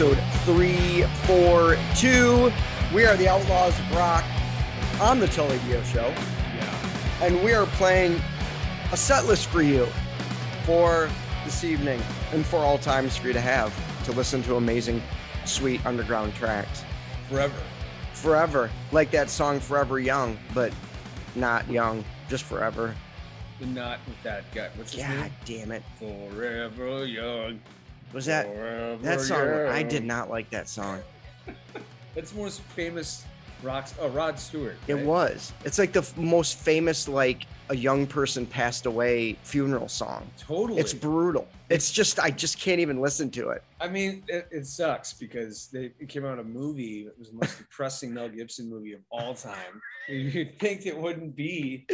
episode 342. We are the Outlaws of Rock on the Tully Dio Show, Yeah. and we are playing a set list for you for this evening and for all times for you to have to listen to amazing, sweet underground tracks Forever. forever. Like that song Forever Young, but not young, just forever. But not with that guy. What's God damn it. Forever young. Was that Forever that song? I did not like that song. That's the most famous rocks. Oh, Rod Stewart. It was. It's like the f- most famous, like a young person passed away funeral song. Totally. It's brutal. It's just I just can't even listen to it. I mean, it, it sucks because they it came out a movie. It was the most depressing Mel Gibson movie of all time. You'd think it wouldn't be.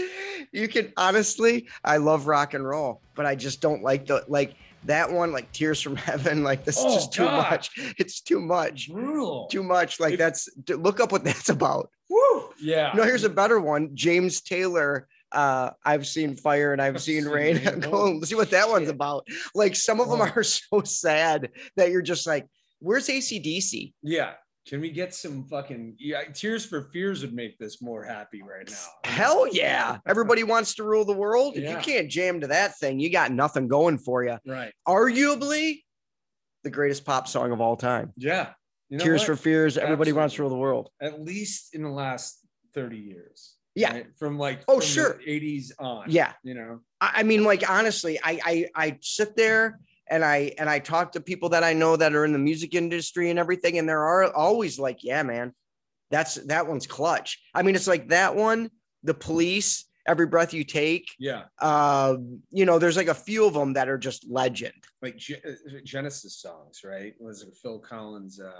You can honestly, I love rock and roll, but I just don't like the like that one, like Tears from Heaven. Like this is Oh, just too God. much. It's too much. Brutal. Too much. Like If- that's look up what that's about. Woo. Yeah. No, here's a better one. James Taylor. Uh, I've seen fire and I've seen rain. Go and see what that one's about. Like some of them are so sad that you're just like, where's ACDC? Yeah. Can we get some fucking yeah? Tears for Fears would make this more happy right now. Hell yeah. Everybody wants to rule the world. If you can't jam to that thing, you got nothing going for you. Right. Arguably the greatest pop song of all time. Yeah. You know Tears what? for Fears, Everybody Wants to Rule the World. At least in the last 30 years. Yeah. right? From like Oh, from the sure. 80s on. Yeah. You know. I, I mean, like honestly, I, I I sit there and I and I talk to people that I know that are in the music industry and everything, and there are always like, yeah, man, that's that one's clutch. I mean, it's like that one, the police, every breath you take. Yeah. Uh, you know, there's like a few of them that are just legend. Like Ge- uh, Genesis songs, right? Was it Phil Collins? Uh,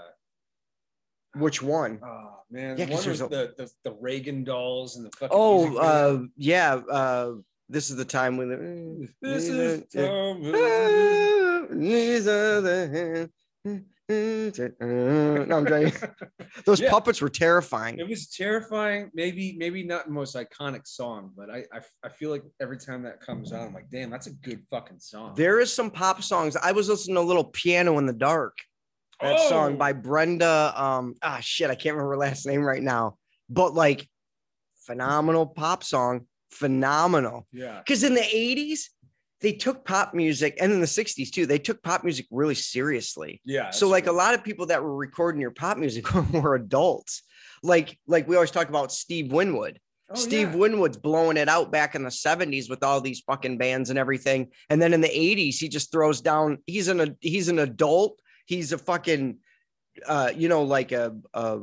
Which one? oh man, Yeah, one there's with the, the the Reagan dolls and the fucking. Oh, uh, yeah. Uh, this is the time when the, this is time. These are the no, I'm trying. Those Yeah. puppets were terrifying. It was terrifying. Maybe, maybe not the most iconic song, but I, I, I feel like every time that comes on, I'm like, damn, that's a good fucking song. There is some pop songs. I was listening to a little piano in the dark. That Oh! song by Brenda. Um, ah, shit, I can't remember her last name right now. But like, phenomenal pop song, phenomenal. yeah, Because in the '80s, they took pop music, and in the '60s too, they took pop music really seriously. yeah. so like a lot of people that were recording your pop music were adults. Like like we always talk about Steve Winwood. Oh, Steve yeah. Winwood's blowing it out back in the 70s with all these fucking bands and everything. And then in the 80s, he just throws down, he's an he's an adult, he's a fucking uh you know like a a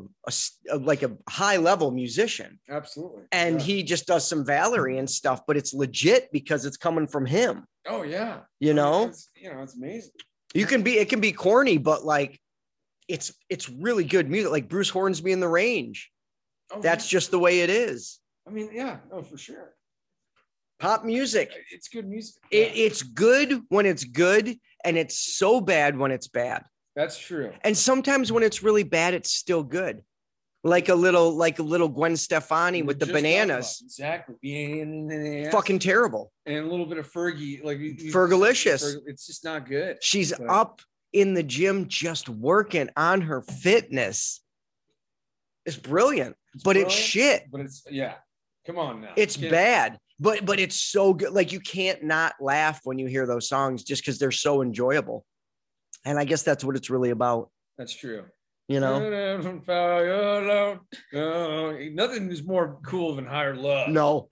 like a high level musician absolutely. and yeah. he just does some Valerie and stuff but it's legit because it's coming from him oh yeah, you know it's, you know, it's amazing. you can be it can be corny but like it's it's really good music like Bruce Hornsby in the range Oh, that's yeah. just the way it is I mean, yeah, no, for sure. pop music It's good music. it, it's good when it's good and it's so bad when it's bad that's true. and sometimes when it's really bad it's still good like a little like a little gwen stefani with the bananas exactly. Bananas. fucking terrible and a little bit of Fergie, like Fergalicious. It's just not good. she's But- up in the gym just working on her fitness it's brilliant but it's shit But it's yeah. Come on now. it's bad but but it's so good like you can't not laugh when you hear those songs just because they're so enjoyable and i guess that's what it's really about That's true. you know Nothing is more cool than higher love. no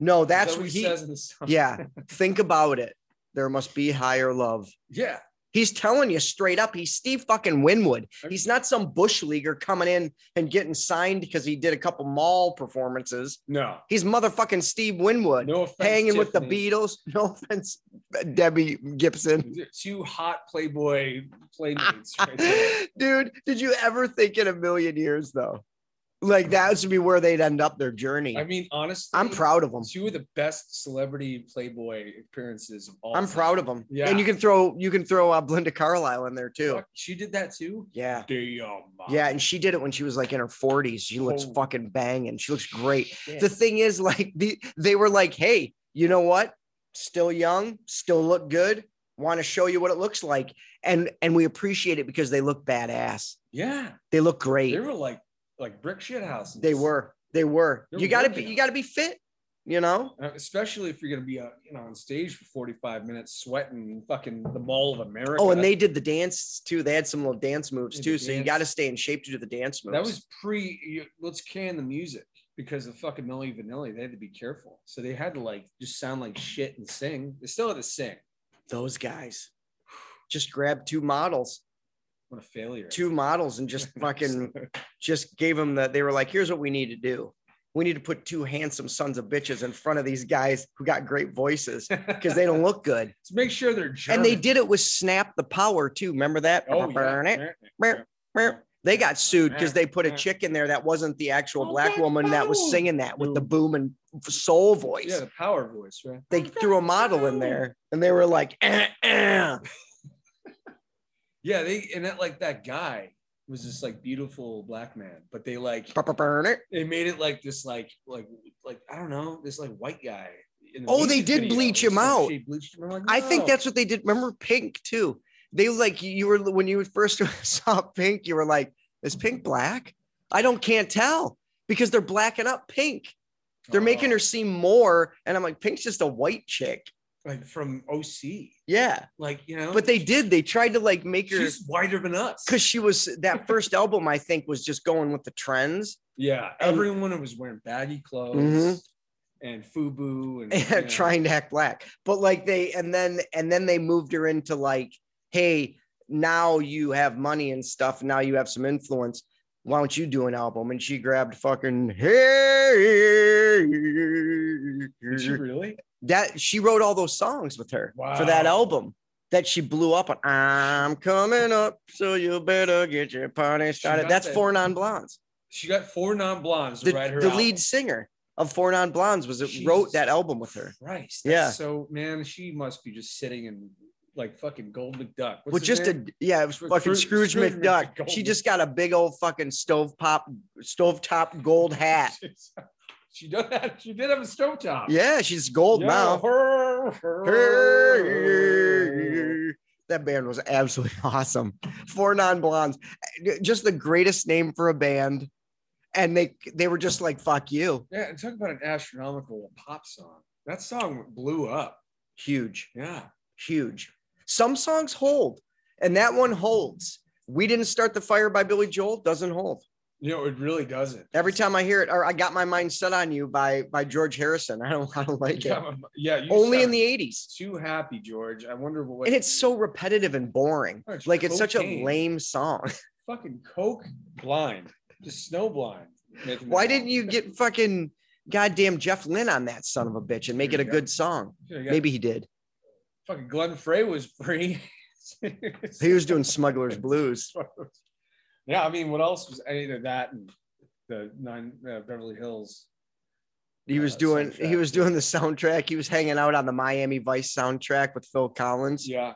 no that's that what what he says in the song. yeah think about it there must be higher love Yeah. He's telling you straight up he's steve fucking winwood. He's not some bush leaguer coming in and getting signed because he did a couple mall performances. No. he's motherfucking steve winwood No offense. hanging with the beatles. No offense debbie gibson. Two hot Playboy playmates right dude did you ever think in a million years though like that would be where they'd end up their journey I mean, honestly, i'm proud of them Two of the best celebrity Playboy appearances of all. i'm time. proud of them Yeah. and you can throw you can throw uh, Belinda Carlisle in there too She did that too. yeah Damn. yeah and she did it when she was like in her 40s she looks Holy fucking banging she looks great the thing is like the they were like hey you know what still young still look good want to show you what it looks like, and and we appreciate it because they look badass. Yeah, They look great. they were like like brick shit houses. They were. They were. They were you gotta be. You gotta be fit. You know. Uh, especially if you're gonna be uh, you know on stage for 45 minutes sweating fucking the Mall of America. Oh, and they did the dance too. They had some little dance moves too. So you got to stay in shape to do the dance moves. that was pre. You, let's can the music because of fucking Milli Vanilli. They had to be careful, so they had to like just sound like shit and sing. They still had to sing. those guys. Just grabbed two models, What a failure! two models, and just fucking just gave them that. They were like, "Here's what we need to do. We need to put two handsome sons of bitches in front of these guys who got great voices because they don't look good." Let's make sure they're German. And they did it with Snap the Power too. Remember that? Oh yeah. They got sued because they put a chick in there that wasn't the actual black woman that was singing that with the boom and soul voice. Yeah, the power voice, right? They threw a model in there and they were like, eh, eh. Yeah, they and that like that guy was this like beautiful black man, but they like Burn it. they made it like this like like like I don't know this like white guy. the Oh, they did video. bleach him out. Bleached him. I'm like, I think that's what they did. Remember Pink too. They like you were when you first saw Pink, you were like, is Pink black? I don't can't tell because they're blacking up Pink. They're making Oh, her seem more, and I'm like, Pink's just a white chick. Like from OC. Yeah, Like you know, but they did. They tried to like make her she's whiter than us. because she was that first album. I think was just going with the trends yeah, and- everyone was wearing baggy clothes Mhm. and FUBU and you know, and trying to act black. But like they and then and then they moved her into like, hey, now you have money and stuff. Now you have some influence. Why don't you do an album? And she grabbed fucking hey. Did she really? That she wrote all those songs with her for that album that she blew up on. I'm coming up, so you better get your party started. That's that- four non blondes. She got four non blondes The, write her. the lead singer of Four Non Blondes was it wrote that album with her. Right. Yeah. So man, she must be just sitting in like fucking Gold McDuck. What's With just name? a yeah, it was fucking Scrooge Scrooge McDuck. McGoldrick. She just got a big old fucking stove pop, stove top gold hat. she did have, she did have a stovetop. Yeah, she's gold Yeah, now. her- her- Hey. That band was absolutely awesome. Four non blondes, eh, just the greatest name for a band. And they they were just like fuck you, Yeah, and talk about an astronomical pop song. That song blew up. huge, Yeah. huge. Some songs hold, and that one holds. We didn't start the fire by Billy Joel doesn't hold. You know, it really doesn't. Every time I hear it, or I got my mind set on you by by George Harrison. I don't I don't like it. Yeah, Only in the 80s. too happy, George. I wonder what And it's so repetitive and boring. Oh, it's Like it's such a lame song. fucking coke blind, just snow blind. Why didn't song. you get fucking goddamn Jeff Lynne on that son of a bitch and make it a go. good song? Maybe he did. Fucking Glenn Frey was free. He was doing Smuggler's Blues. Yeah, I mean, what else was either that and the nine uh, Beverly Hills? He was Uh, doing he was doing the soundtrack. He was hanging out on the Miami Vice soundtrack with Phil Collins Yeah,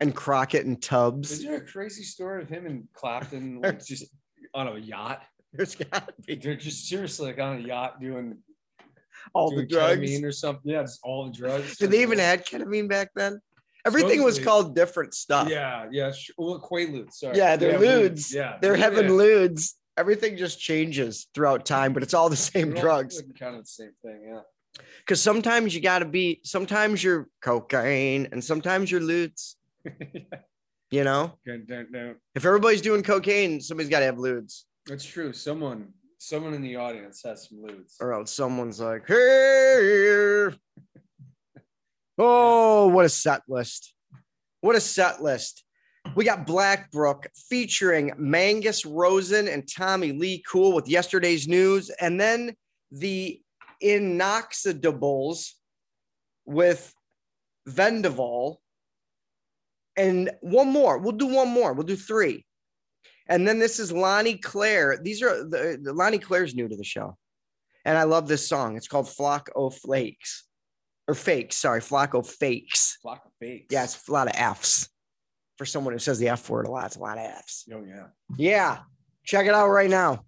and Crockett and Tubbs. is there a crazy story of him and Clapton like just on a yacht? There's gotta be They're just seriously like on a yacht doing all the drugs. ketamine or something. Yeah, it's all the drugs. Did they even had ketamine back then? Everything was called different stuff. Yeah, yeah. sh- Well, Quaaludes. Sorry. Yeah, they're ludes. Yeah, They're yeah. having ludes. Everything just changes throughout time, but it's all the same They're drugs. Kind of the same thing. Yeah. Because sometimes you got to be, sometimes you're cocaine and sometimes you're ludes. You know, Good, don't- don't- if everybody's doing cocaine, somebody's got to have ludes, That's true. Someone, someone in the audience has some ludes. or else someone's like, hey. Oh, what a set list. What a set list. We got Blackbrook featuring Mangus Rosen and Tommy Lee Cool with yesterday's news, and then the Inoxidables with Vendaval, and one more. We'll do one more. We'll do three, and then this is Lonnie Claire. These are the, the Lonnie Claire's new to the show, and I love this song. It's called Flock o' Flakes or Fakes. Sorry, Flock o' Fakes. Flock of fakes. Yeah, it's a lot of F's. For someone who says the F word a lot, it's a lot of F's. Oh yeah. Yeah. Check it out right now.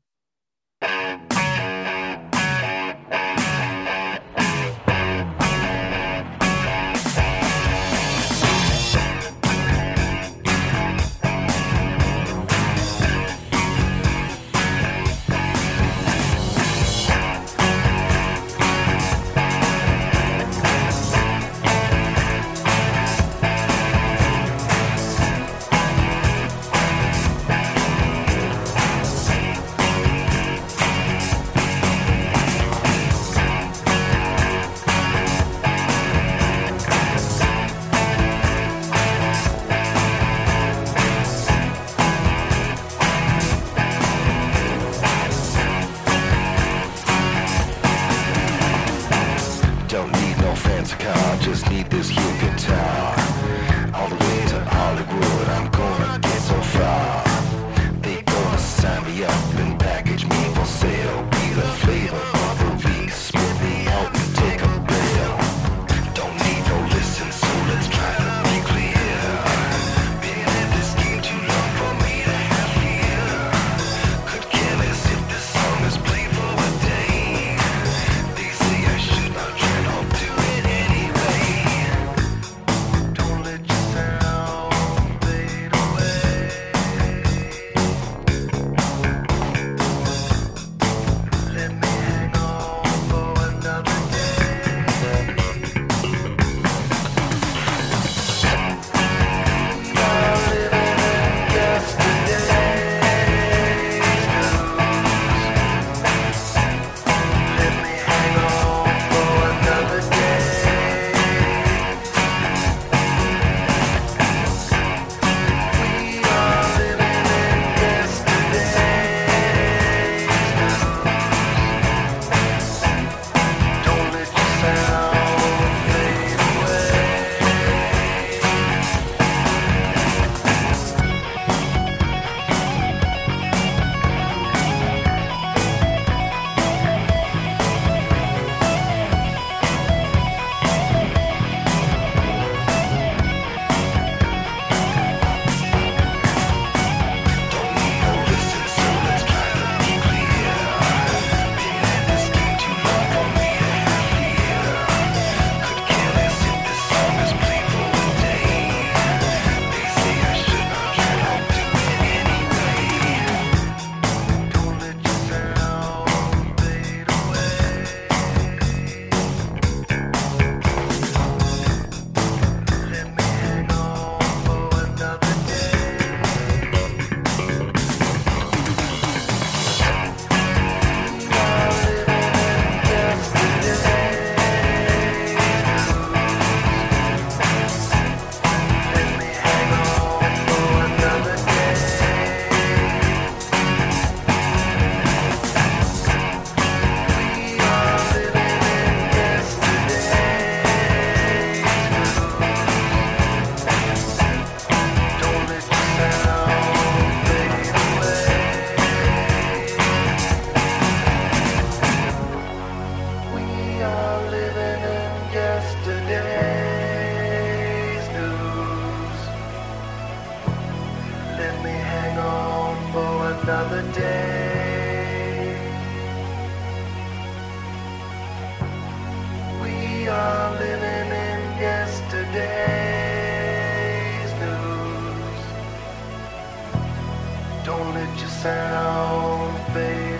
Don't let yourself, sound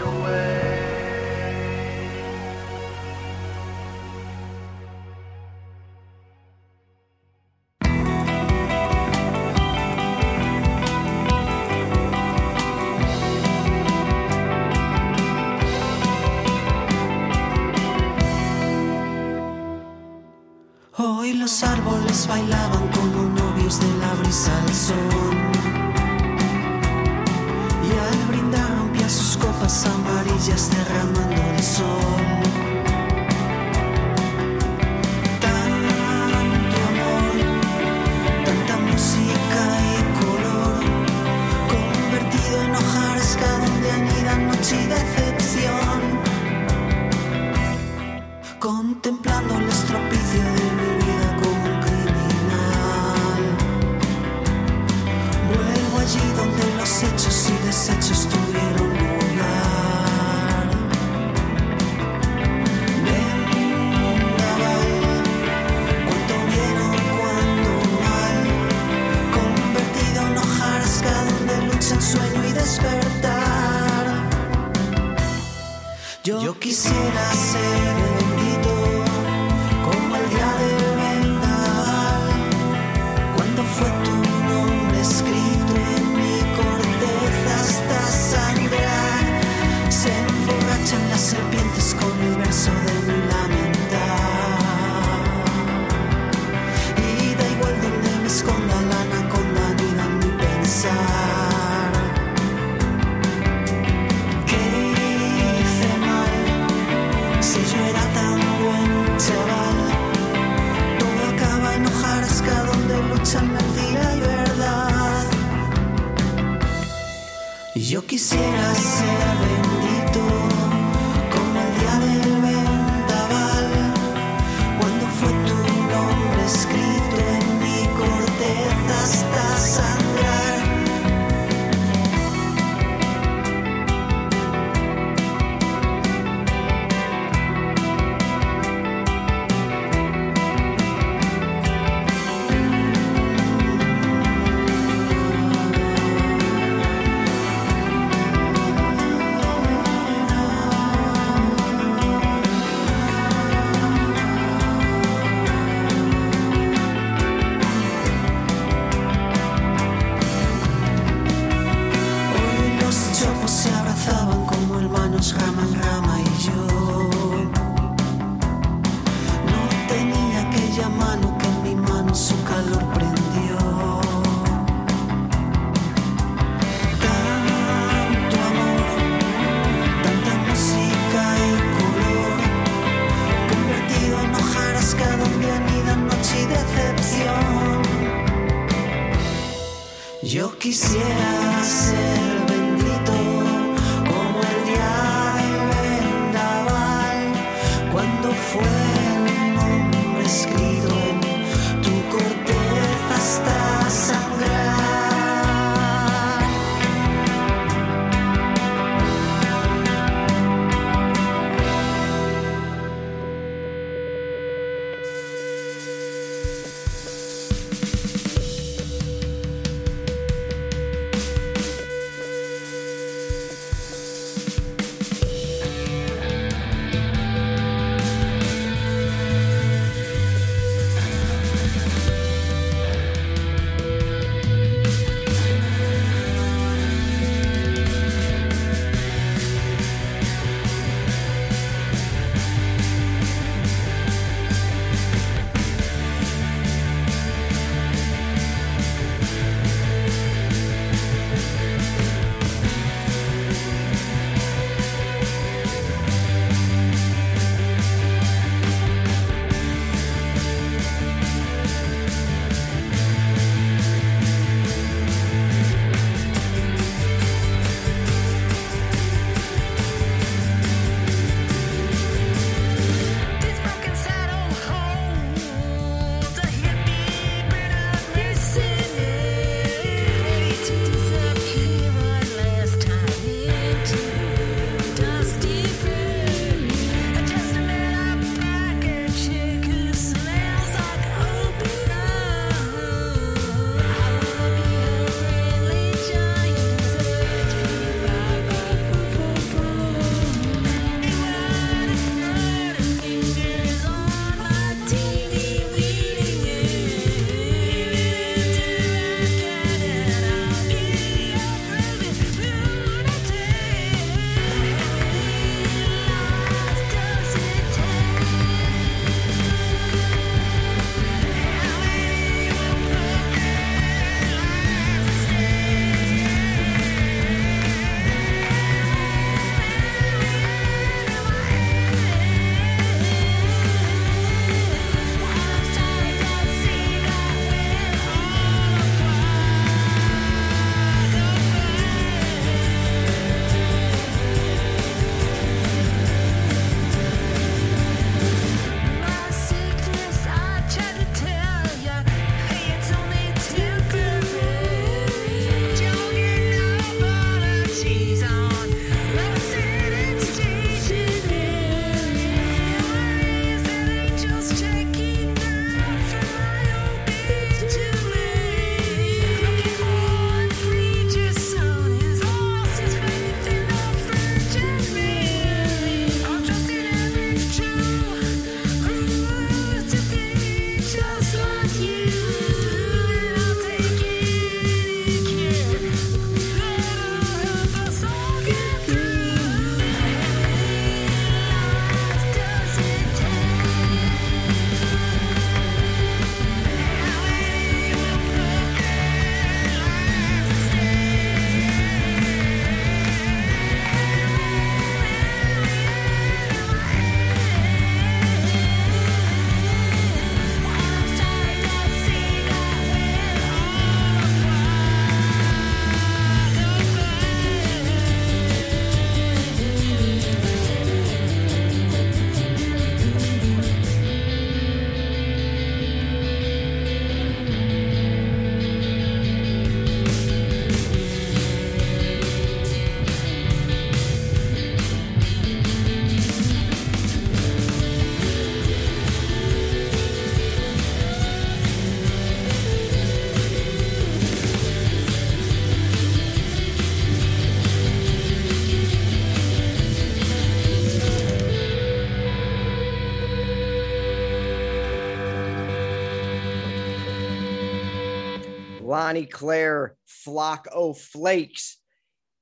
Claire, Flock O Flakes,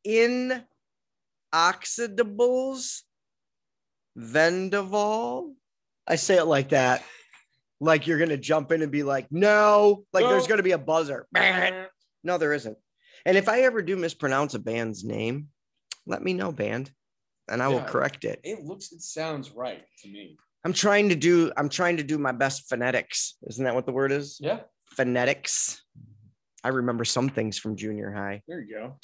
Inoxidables, Vendaval. I say it like that. Like you're gonna jump in and be like, no, like there's gonna be a buzzer. No, there isn't. And if I ever do mispronounce a band's name, let me know, band, and I will correct it. It looks, it sounds right to me. I'm trying to do I'm trying to do my best phonetics. Isn't that what the word is? Yeah, Phonetics. I remember some things from junior high. there you go.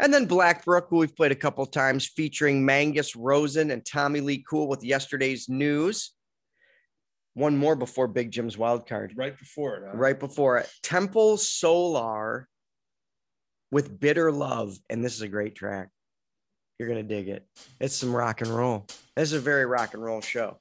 And then Blackbrook, who we've played a couple times, featuring Mangus Rosen and Tommy Lee Cool with yesterday's news. One more before Big Jim's wild card. Right before it. Huh? Right before it. Temple Solar with Bitter Love. And this is a great track. You're going to dig it. It's some rock and roll. This is a very rock and roll show.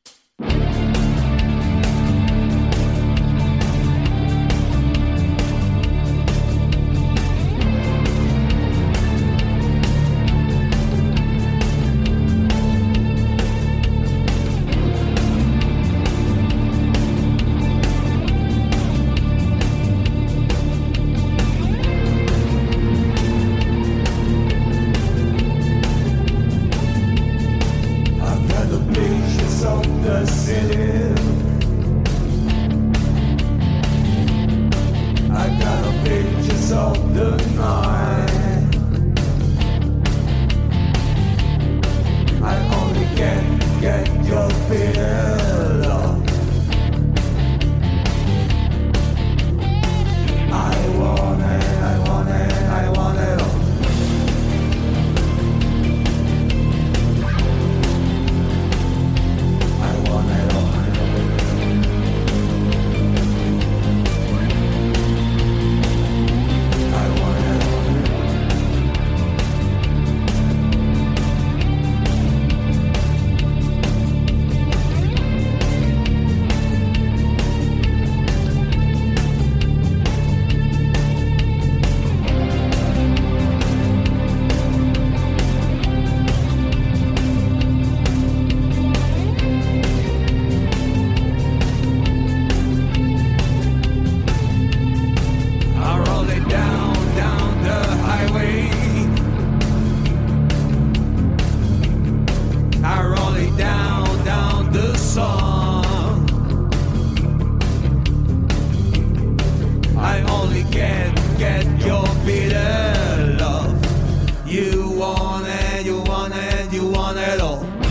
and all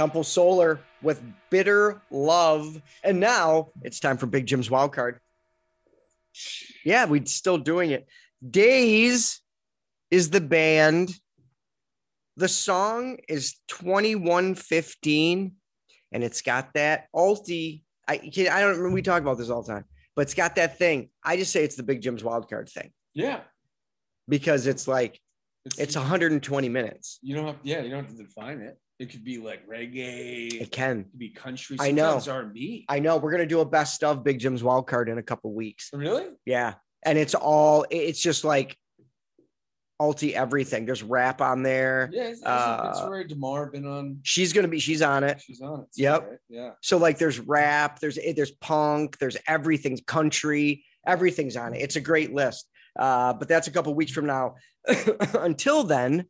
Temple Solar with Bitter Love. And now it's time for Big Jim's wild card. Yeah, we're still doing it. Days is the band. The song is 2115 and it's got that alti. I I don't remember we talk about this all the time, but it's got that thing. I just say it's the Big Jim's wild card thing Yeah. because it's like it's 120 minutes. you don't have yeah, you don't have to define it. It could be like reggae, It it can. could be country, I know. R&B. I know we're gonna do a best of Big Jim's wild card in a couple weeks. Really? Yeah. And it's all. It's just like alti everything. There's rap on there. Yeah, it's, Uh, it's Rory Demar been on. She's gonna be she's on it. She's on it. Yep. right? Yeah. So like there's rap, there's there's punk, there's everything, country, everything's on it. It's a great list. Uh, but that's a couple weeks from now. Until then,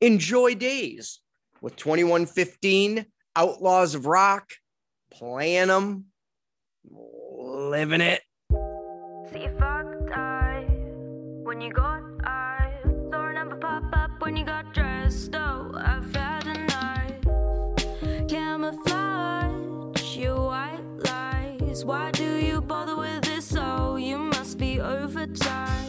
enjoy days with 2115 Outlaws of Rock, playing them, living it. See when you got eyes. Pop up when you got dressed. Oh, I've had. Camouflage your white lies. Why do you bother with this? Oh, you must be overtime.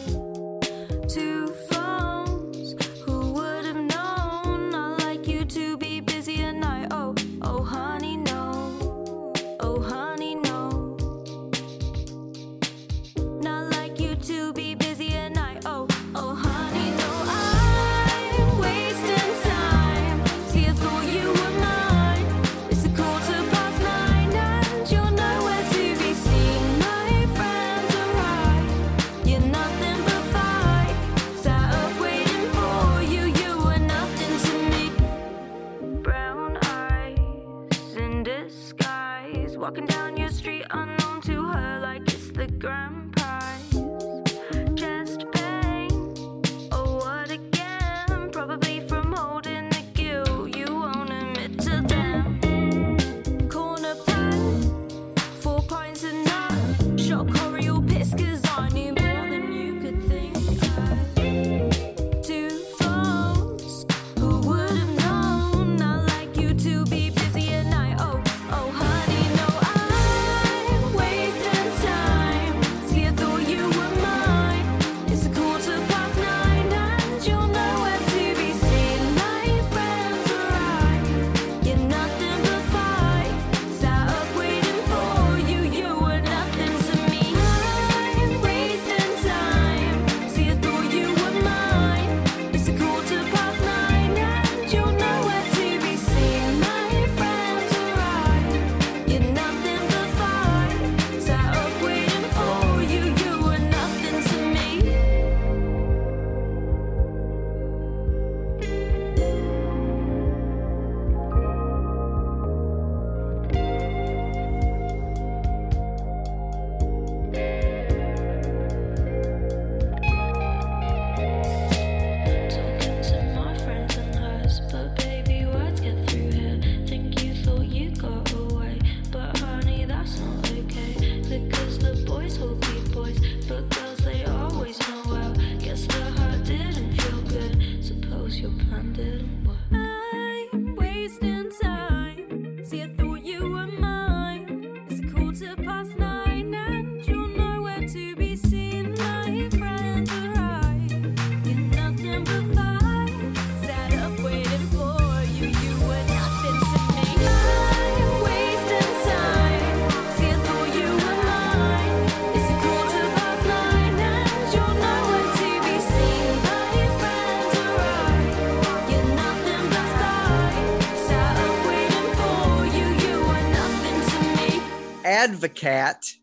Advocate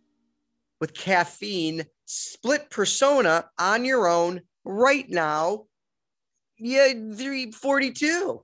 with caffeine, split persona on your own right now. Yeah, 342.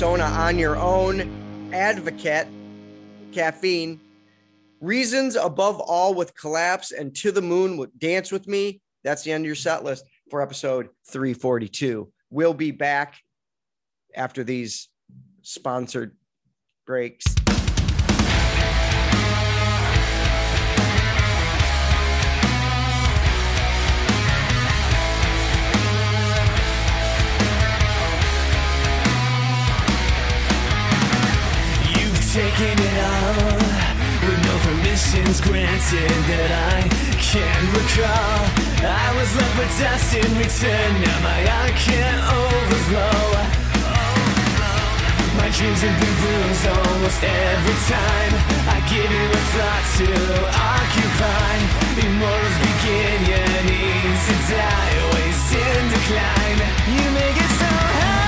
persona on your own. Advocate, caffeine. Reasons above all with collapse and to the moon with dance with me. That's the end of your set list for episode 342. We'll be back after these sponsored breaks. taking it all with no permissions granted that I can't recall. I was left with dust in return. Now my heart can't overflow. My dreams have been bruised almost every time. I give you a thought to occupy. Immortals begin yearning to die, waste in decline. You make it so hard.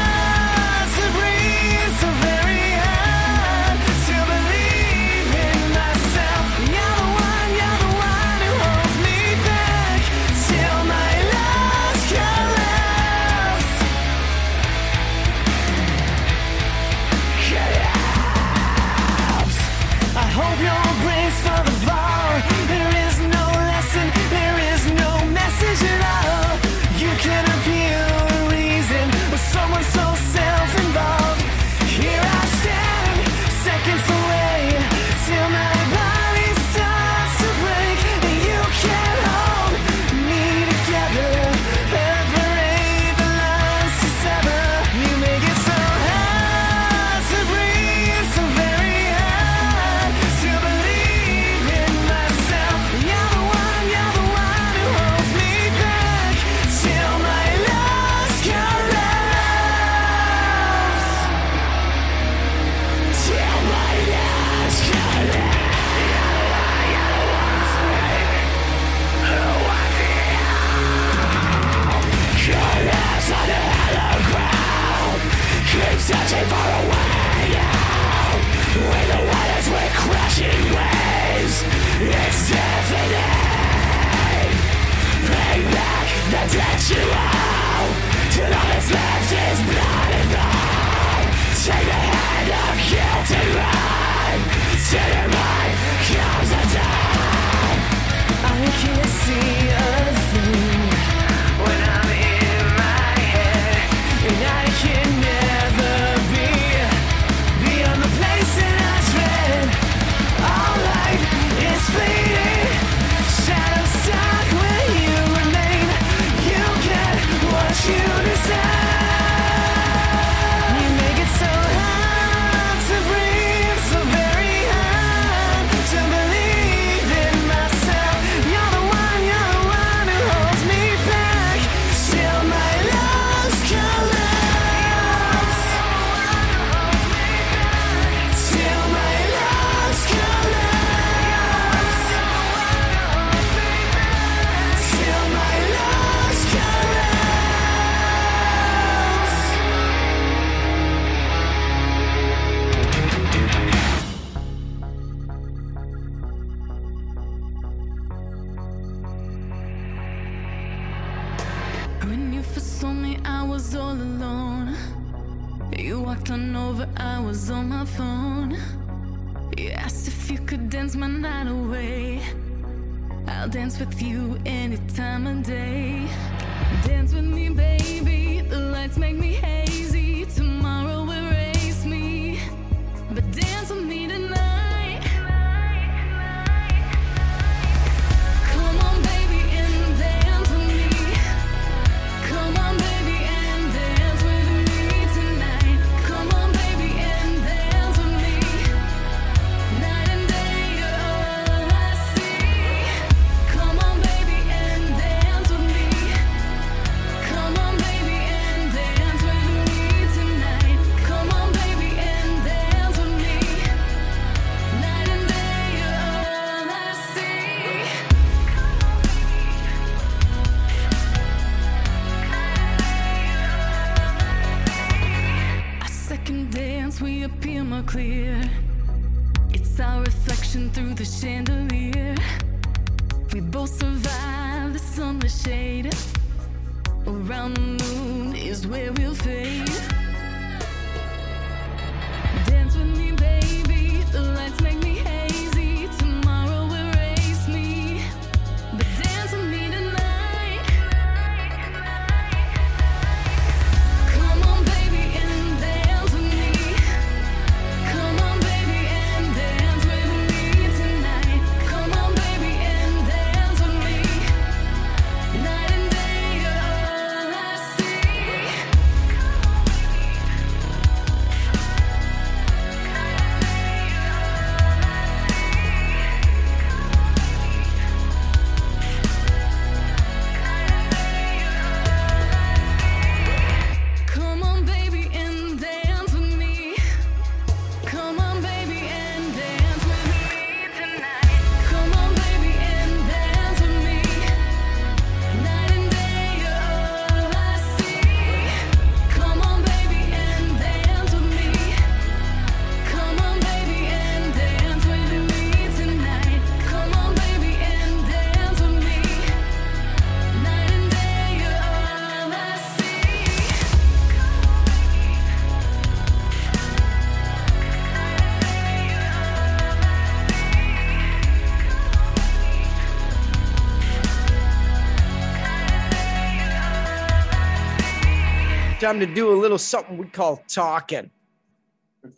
time to do a little something we call talking.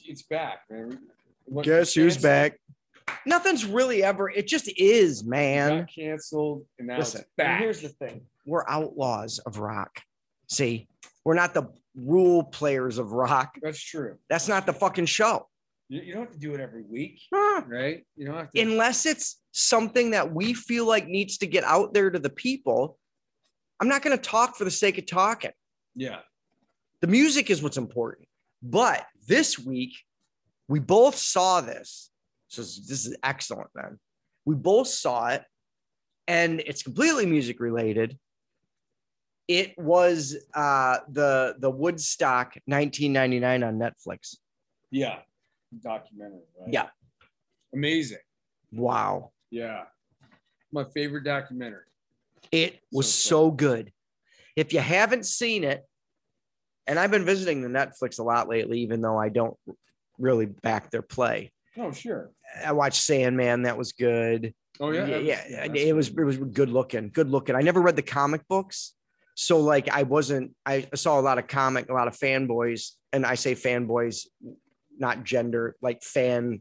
It's back, man. What, Guess who's back? Nothing's really ever. It just is, man. Got canceled, and now Listen, it's back. Here's the thing: we're outlaws of rock. See, we're not the rule players of rock. That's true. That's not the fucking show. You, you don't have to do it every week, huh. right? You don't have to, unless it's something that we feel like needs to get out there to the people. I'm not going to talk for the sake of talking. Yeah. The music is what's important. But this week, we both saw this. So this is excellent, man. We both saw it, and it's completely music related. It was uh, the the Woodstock 1999 on Netflix. Yeah, documentary. Right? Yeah, amazing. Wow. Yeah, my favorite documentary. It was so, so good. If you haven't seen it, and I've been visiting the Netflix a lot lately, even though I don't really back their play. Oh, sure. I watched Sandman, that was good. Oh, yeah. yeah, yeah, was- it was it was good looking, good looking. I never read the comic books, so like I wasn't. I saw a lot of comic, a lot of fanboys, and I say fanboys, not gender, like fan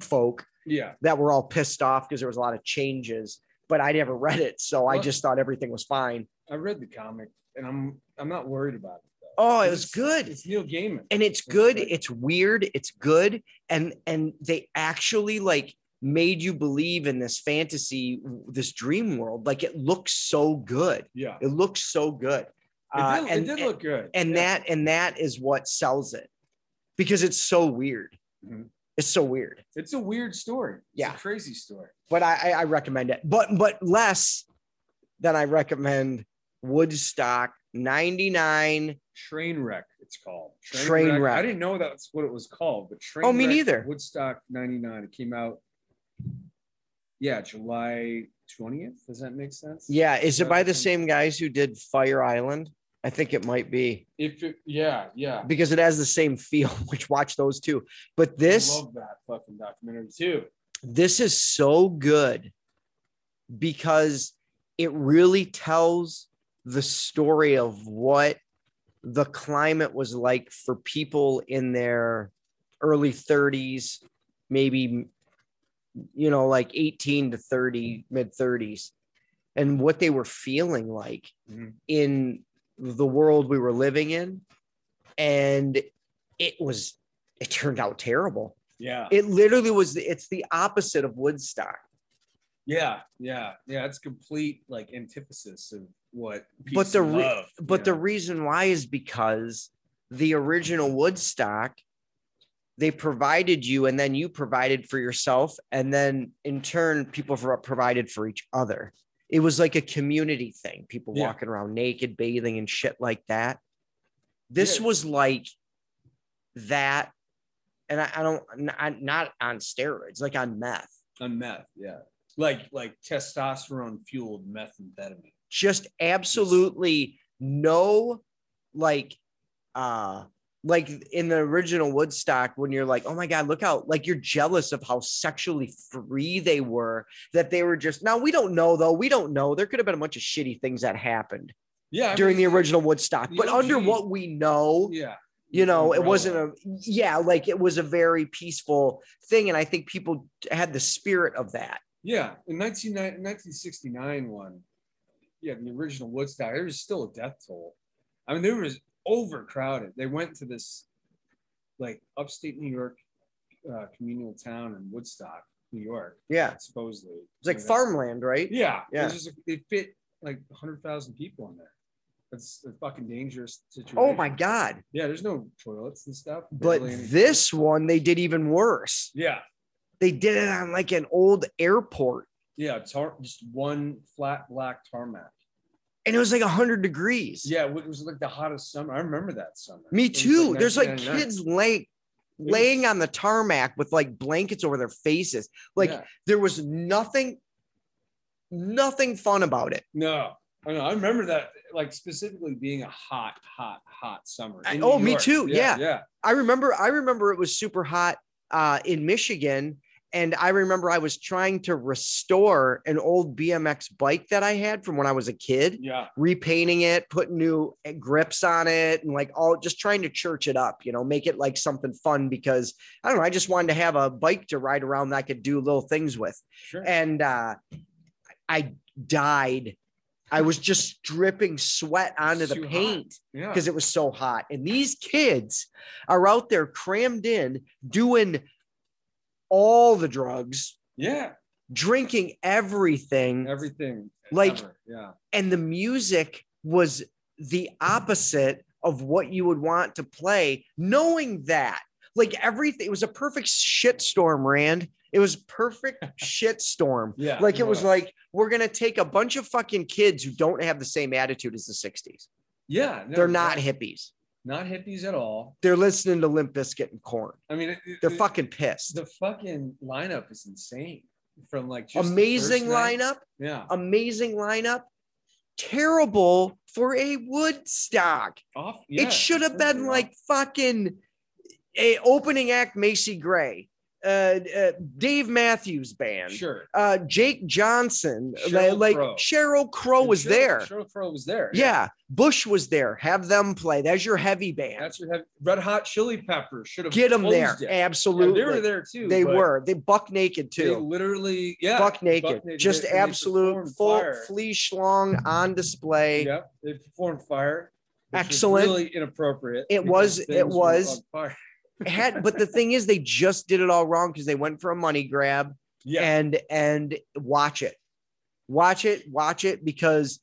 folk Yeah. that were all pissed off because there was a lot of changes. But I never read it, so I just thought everything was fine. I read the comic and I'm I'm not worried about it. Oh, it It's- was good. It's Neil Gaiman. and it's good it's weird it's good and and they actually like made you believe in this fantasy this dream world like it looks so good Yeah. it looks so good It Uh, did, and it did look good. and Yeah. that and that is what sells it because it's so weird Mhm. it's so weird it's a weird story. It's Yeah. a crazy story. but I, I I recommend it but but less than i recommend woodstock 99 Train wreck, it's called. Train Wreck. I didn't know that's what it was called, but Train Oh, me neither. Woodstock 99. It came out, yeah, July 20th. Does that make sense? yeah is it by the same guys who did fire island i think it might be If it, yeah, yeah. because it has the same feel which watch those two but I this love that fucking documentary too. this is so good because it really tells the story of what the climate was like for people in their early 30s maybe you know like 18 to 30 mid 30s and what they were feeling like Mhm. in the world we were living in and it was it turned out terrible Yeah. it literally was it's the opposite of woodstock Yeah, yeah, yeah. It's complete like antithesis of what. but the re- love, but the know? reason why is because the original woodstock they provided you and then you provided for yourself and then in turn people provided for each other it was like a community thing people Yeah. walking around naked bathing and shit like that this Yeah. was like that and I, I don't not, not on steroids like on meth on meth, yeah, like like testosterone fueled methamphetamine. just absolutely no like uh like in the original woodstock when you're like oh my god look how like you're jealous of how sexually free they were that they were just now we don't know though. We don't know. There could have been a bunch of shitty things that happened Yeah, I during mean, the original woodstock the but under what we know Yeah, you know it wasn't a yeah like it was a very peaceful thing and i think people had the spirit of that Yeah, in 19, 1969 one, yeah, the original Woodstock, there was still a death toll. I mean, there was overcrowded. They went to this like upstate New York uh, communal town in Woodstock, New York, yeah supposedly. it's like And farmland right Yeah, Yeah. Just, they fit like 100,000 people in there. That's a fucking dangerous situation. oh my god Yeah, there's no toilets and stuff. But this one, they did even worse. Yeah, They did it on like an old airport, yeah, tar- just one flat black tarmac. and it was like 100 degrees. Yeah, it was like the hottest summer. I remember that summer. Me too. There's like 1999. kids laying laying on the tarmac with like blankets over their faces. Like Yeah. there was nothing, nothing fun about it. no, I know. I remember that, like specifically being a hot, hot, hot summer. I- oh, me too, yeah. yeah, I remember, I remember it was super hot uh, in Michigan. And I remember I was trying to restore an old BMX bike that I had from when I was a kid. yeah, repainting it, putting new eh, grips on it, and like all just trying to church it up, you know, make it like something fun because I don't know, I just wanted to have a bike to ride around that I could do little things with. sure. And uh I died. I was just dripping sweat onto the paint yeah, because it was so hot. And these kids are out there crammed in doing all the drugs, yeah, drinking everything. Everything. Like- ever. yeah, and the music was the opposite of what you would want to play knowing that. Like everything it was a perfect shitstorm rand. It was perfect shitstorm. Yeah. like it was like we're gonna take a bunch of fucking kids who don't have the same attitude as the 60s yeah, no, they're not not hippies not hippies at all. they're listening to limp Bizkit and Korn I mean, it- they're it- fucking pissed The fucking lineup is insane. From like just amazing lineup Yeah, amazing lineup terrible for a Woodstock. Off. it should have been like fucking a opening act Macy Gray, uh, uh Dave Matthews band, sure. uh Jake Johnson, Sheryl like Crow. Sheryl Crow was Sheryl- there. Sheryl Crow was there. Yeah, Bush was there. Have them play. That's your heavy band. That's your heavy, Red Hot Chili Peppers should have Get them there. it. Absolutely. Yeah, they were there too. They were. They buck naked They too. literally, yeah, buck naked. Just They- they absolute performed full Fire. flea schlong on display. Yep, they performed fire. Excellent. really inappropriate. It was- it was. Had but the thing is, they just did it all wrong because they went for a money grab. Yeah, and and watch it. Watch it watch it because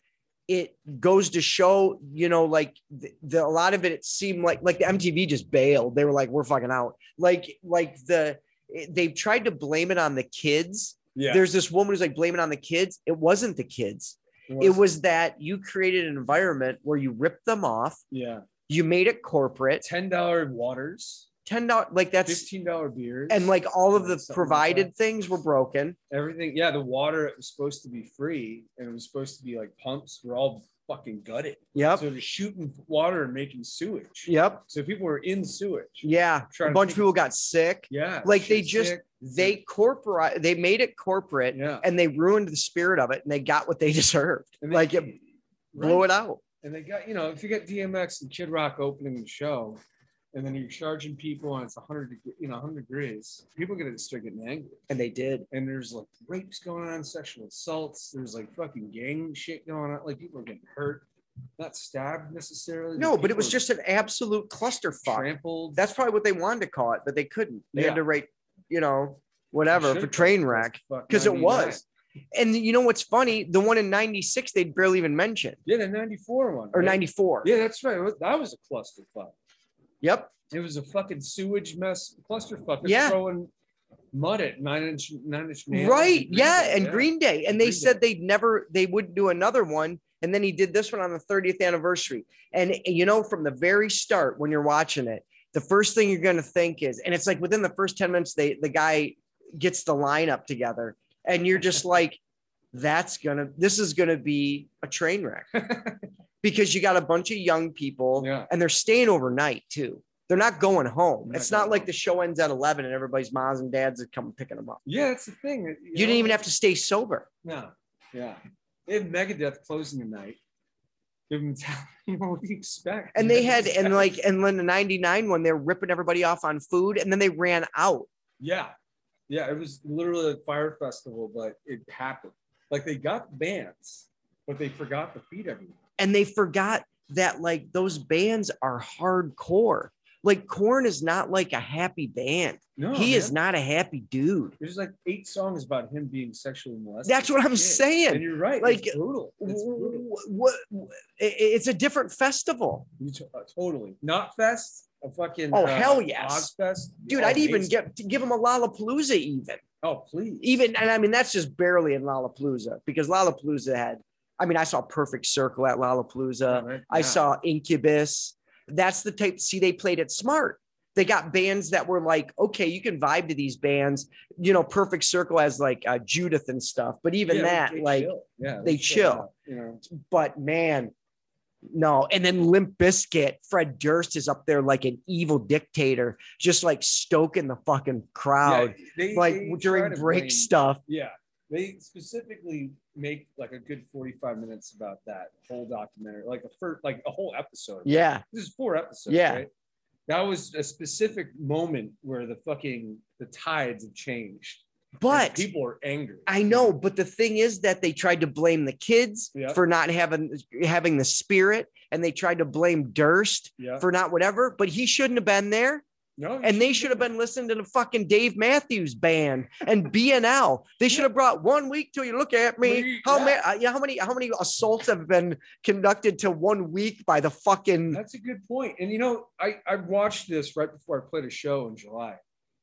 it goes to show you know like the, the a lot of it it seemed like like the mtv just bailed. They were like we're fucking out. Like like the they tried to blame it on the kids. Yeah. there's this woman who's like blaming it on the kids. It wasn't the kids. It was that you created an environment where you ripped them off. Yeah. you made it corporate. Ten dollar waters, ten dollars like that's fifteen dollar beers, and like all of the Something like provided that. things were broken everything. Yeah, the water it was supposed to be free, and it was supposed to be like pumps. Were all fucking gutted. yep So they're shooting water and making sewage. yep So people were in sewage. Yeah, a bunch of people got sick. Yeah. Like they just sick. they corporate they made it corporate Yeah. and they ruined the spirit of it and they got what they deserved. They- like it blew it out. And they got, you know, if you get DMX and Kid Rock opening the show, and then you're charging people and it's 100, deg- you know, 100 degrees, people get start getting angry. And they did. And there's like rapes going on, sexual assaults. There's like fucking gang shit going on. Like people are getting hurt, not stabbed necessarily. No, but it was just an absolute clusterfuck. trampled. That's probably what they wanted to call it, but they couldn't. They had to write, you know, whatever for train wreck because it was. And you know what's funny? The one in 96, they'd barely even mention Yeah, the 94 one. or right? 94. Yeah, that's right. That was a clusterfuck. Yep. It was a fucking sewage mess clusterfuck. Yeah. throwing mud at nine inch nine inch nails. Right. and Yeah. Day, And Green Day. And they Green said Day. they'd never, they wouldn't do another one. And then he did this one on the 30th anniversary. And you know, from the very start, when you're watching it, the first thing you're going to think is, and it's like within the first 10 minutes, they, the guy gets the lineup together. And you're just like, that's going to, this is going to be a train wreck because you got a bunch of young people Yeah. and they're staying overnight too. They're not going home. They're It's not not like home. the show ends at 11 and everybody's moms and dads are coming picking them up. Yeah, it's the thing. You, You didn't even have to stay sober. No. Yeah. They had Megadeth closing the night. Give them you know, what do you expect? And they had, and like, and then the 99 one, they're ripping everybody off on food and then they ran out. Yeah. Yeah. It was literally a fire festival, but it happened. Like they got bands, but they forgot to feed everyone. And they forgot that like those bands are hardcore. Like Korn is not like a happy band. No, he is not a happy dude. There's like eight songs about him being sexually molested. That's what I'm Yeah. saying. And you're right. Like, it's brutal. It's brutal. What, it's a different festival. You to- uh, totally. Not fest. A fucking Oh, uh, hell yes. Ozzfest. Dude, Oh, I'd even get to give him a Lollapalooza even. Oh, please. Even and I mean that's just barely in Lollapalooza because Lollapalooza had I mean I saw Perfect Circle at Lollapalooza. Right? I saw Incubus. That's the type. See, they played it smart. They got bands that were like, okay, you can vibe to these bands. You know, Perfect Circle has like uh, Judith and stuff, but even Yeah, that, they like, chill. yeah, they chill. out, You know, but man, no. And then Limp Bizkit, Fred Durst is up there like an evil dictator, just like stoking the fucking crowd, Yeah, they- like they during break blame- stuff. Yeah, they specifically make like a good 45 minutes about that whole documentary, like a first, like a whole episode. Yeah, This is four episodes. Yeah. Right? That was a specific moment where the fucking the tides have changed. but people are angry. I know, but the thing is that they tried to blame the kids Yeah. for not having having the spirit, and they tried to blame Durst Yeah. for not whatever. But he shouldn't have been there, no, and they should have been listening to the fucking Dave Matthews band and BNL. They should have brought one week till you look at me. How yeah. many? Uh, yeah, how many? How many assaults have been conducted to one week by the fucking? That's a good point. And you know, I I watched this right before I played a show in July.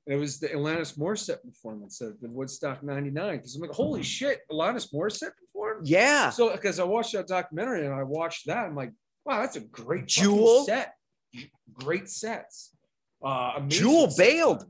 And it was the Alanis Morissette performance at the Woodstock 99. Because I'm like, holy shit, Alanis Morissette performed? Yeah, So because I watched that documentary and I watched that, I'm like, wow, that's a great Jewel? set. Great sets. Uh Jewel bailed.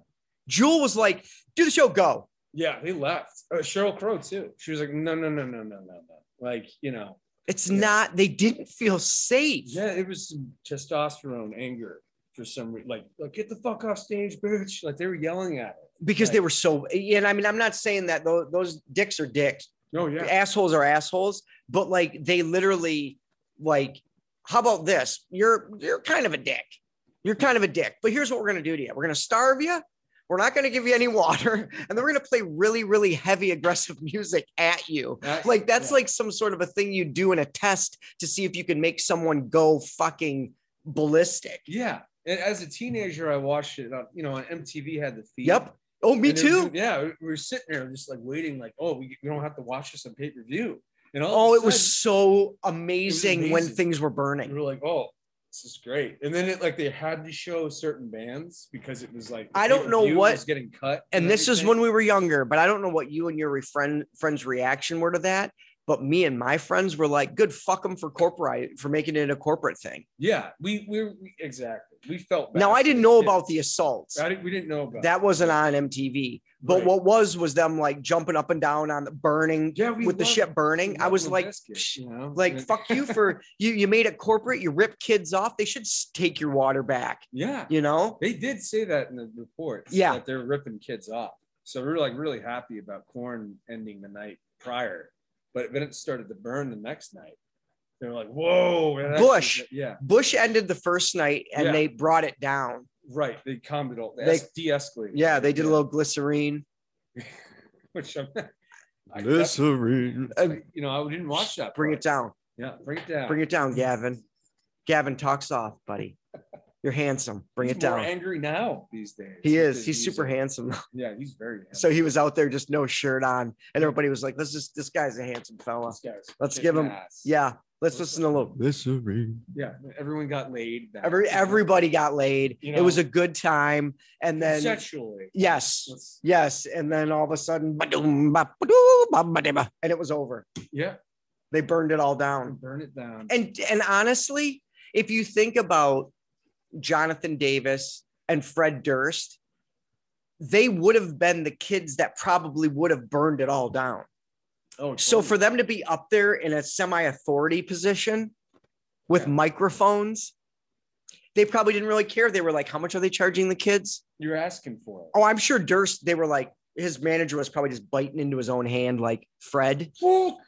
Jewel was like, "Do the show, go." Yeah, he left. Uh, Sheryl Crow too. She was like, no, no, no, no, no, no, no. Like, you know, It's Yeah. not, they didn't feel safe. Yeah, it was testosterone anger for some reason. Like, like, get the fuck off stage, bitch. Like they were yelling at it. Because they were so, and I mean, I'm not saying that those, those dicks are dicks. Oh yeah. assholes are assholes, but like they literally like, how about this? You're you're kind of a dick. You're kind of a dick. But here's what we're gonna do to you. We're gonna starve you. We're not gonna give you any water, and then we're gonna play really, really heavy, aggressive music at you. That- Like that's yeah. like some sort of a thing you do in a test to see if you can make someone go fucking ballistic. Yeah. And as a teenager, I watched it. On, you know, on MTV had the feed. Yep. Oh, me it was- too. yeah, we were sitting there just like waiting, like, oh, we, we don't have to watch this on pay per view. And all Oh, it a was so amazing, when amazing. things were burning. we were like, oh, this is great. And then it like they had to show certain bands because it was like I don't know what- was getting cut. and this is when we were younger, but I don't know what you and your friend friends' reaction were to that. But me and my friends were like, "Good, fuck them for corporate for making it a corporate thing." yeah, we we, we exactly we felt Now I didn't know about the assaults. I didn't, we didn't know about That wasn't on MTV. But Right. what was was them like jumping up and down on the burning yeah with the ship burning. I was like, "Psh, you know? like fuck you for you. You made it corporate. You rip kids off. They should take your water back. yeah, You know. they did say that in the report. Yeah. that they're ripping kids off. So we were like really happy about Korn ending the night prior, but then it started to burn the next night. They were like, "Whoa, man, Bush. Yeah, Bush ended the first night and Yeah. they brought it down. Right. They calmed it all. They, They- de-escalated. Yeah, they did a little glycerine. Which I'm, I, Glycerine. that's- I- you know, I didn't watch that. Bring part. it down. Yeah, bring it down. Bring it down, Gavin. Gavin talks off, buddy. You're handsome. Bring He's it more down. angry now these days. He is. his He's super music. handsome. Yeah, he's very handsome. So he was out there just no shirt on, and everybody was like, "Let's just this guy's a handsome fella." This guy's Let's give him- ass. Yeah, let's listen to a little glycerine. Yeah, everyone got laid. that- Every everybody got laid. You it was a good time, and then sexually. yes, Let's- yes, and then all of a sudden, ba-doom, ba-ba-doo, ba-ba-dee-ba, and it was over. yeah, They burned it all down. burn it down. And and honestly, if you think about Jonathan Davis and Fred Durst, they would have been the kids that probably would have burned it all down. oh, So totally. for them to be up there in a semi-authority position with Yeah. microphones, they probably didn't really care. They were like, how much are they charging the kids? you're asking for it. Oh, I'm sure Durst, they were like, his manager was probably just biting into his own hand, like, Fred,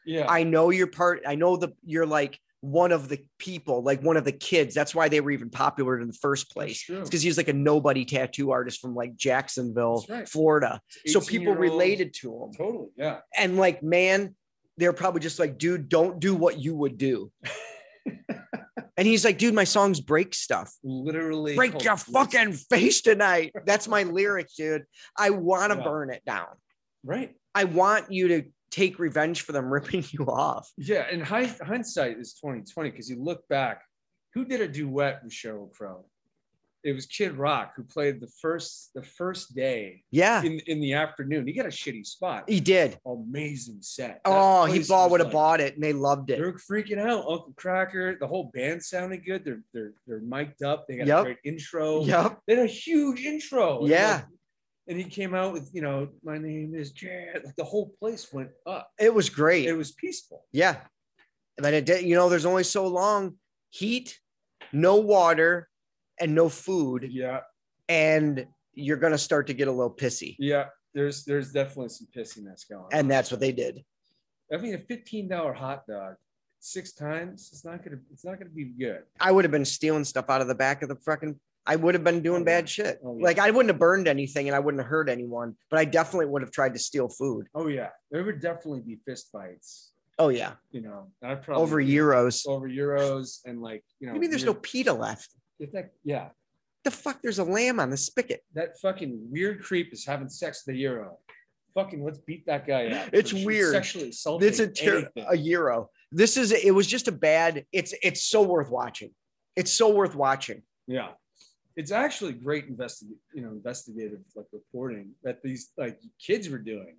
Yeah, I know you're part. I know the you're like one of the people, like one of the kids. That's why they were even popular in the first place. because he was like a nobody tattoo artist from like Jacksonville, right. Florida. So people related to him. Totally. Yeah. And like, man, they're probably just like, dude, don't do what you would do. and he's like, dude, my songs break stuff. Literally. Break your fucking face tonight. That's my lyric, dude. I want to Yeah. burn it down. Right. I want you to take revenge for them ripping you off. Yeah. And hindsight is 2020 because you look back, who did a duet with Sheryl Crow? It was Kid Rock who played the first the first day Yeah, in, in the afternoon. He got a shitty spot. he did. Amazing set. That Oh, he bought would have like- bought it and they loved it. They're freaking out. Uncle Kracker, the whole band sounded good. They're they're they're mic'd up. They got Yep. a great intro. Yep. They had a huge intro. Yeah. And he came out with, you know, my name is Jared. Like the whole place went up. It was great. It was peaceful. yeah. But it did, you know, there's only so long heat, no water, and no food. Yeah. And you're going to start to get a little pissy. Yeah. There's there's definitely some pissiness going on. And that's what they did. I mean a $15 hot dog six times, it's not gonna it's not gonna be good. I would have been stealing stuff out of the back of the fucking. I would have been doing Oh, bad shit. Oh, yeah. Like I wouldn't have burned anything and I wouldn't have hurt anyone, but I definitely would have tried to steal food. Oh yeah. There would definitely be fist fights, Oh yeah, you know. I'd probably over gyros. over gyros and like you know Maybe there's no weird- pita left. that, yeah The fuck? There's a lamb on the spigot. that fucking weird creep is having sex with the gyro fucking let's beat that guy up It's weird. sexually assaulting It's a ter- a gyro. This is it was just a bad. It's it's so worth watching. It's so worth watching. yeah it's actually great investigate you know investigative like reporting that these like kids were doing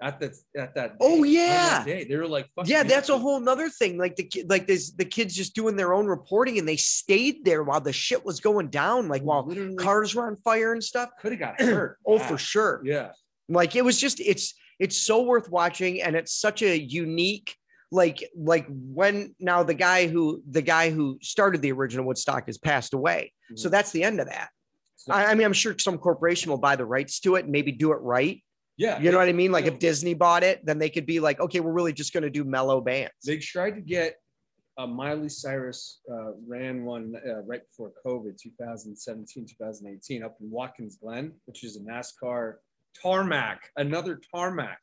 at that at that Oh, day, on yeah. that day. they were like fucking Yeah, that's a whole nother thing. Like the like this the kids just doing their own reporting and they stayed there while the shit was going down. Like while literally cars were on fire and stuff. could have got hurt Oh, for sure. yeah Like it was just it's it's so worth watching and it's such a unique like like when now the guy who the guy who started the original Woodstock has passed away. So Mhm. that's the end of that. So- I, I mean, I'm sure some corporation will buy the rights to it and maybe do it right. yeah, You know what I mean? Like if Disney bought it, then they could be like, okay, we're really just going to do mellow bands. They tried to get uh, Miley Cyrus uh, ran one uh, right before COVID, 2017, 2018, up in Watkins Glen, which is a NASCAR tarmac, another tarmac,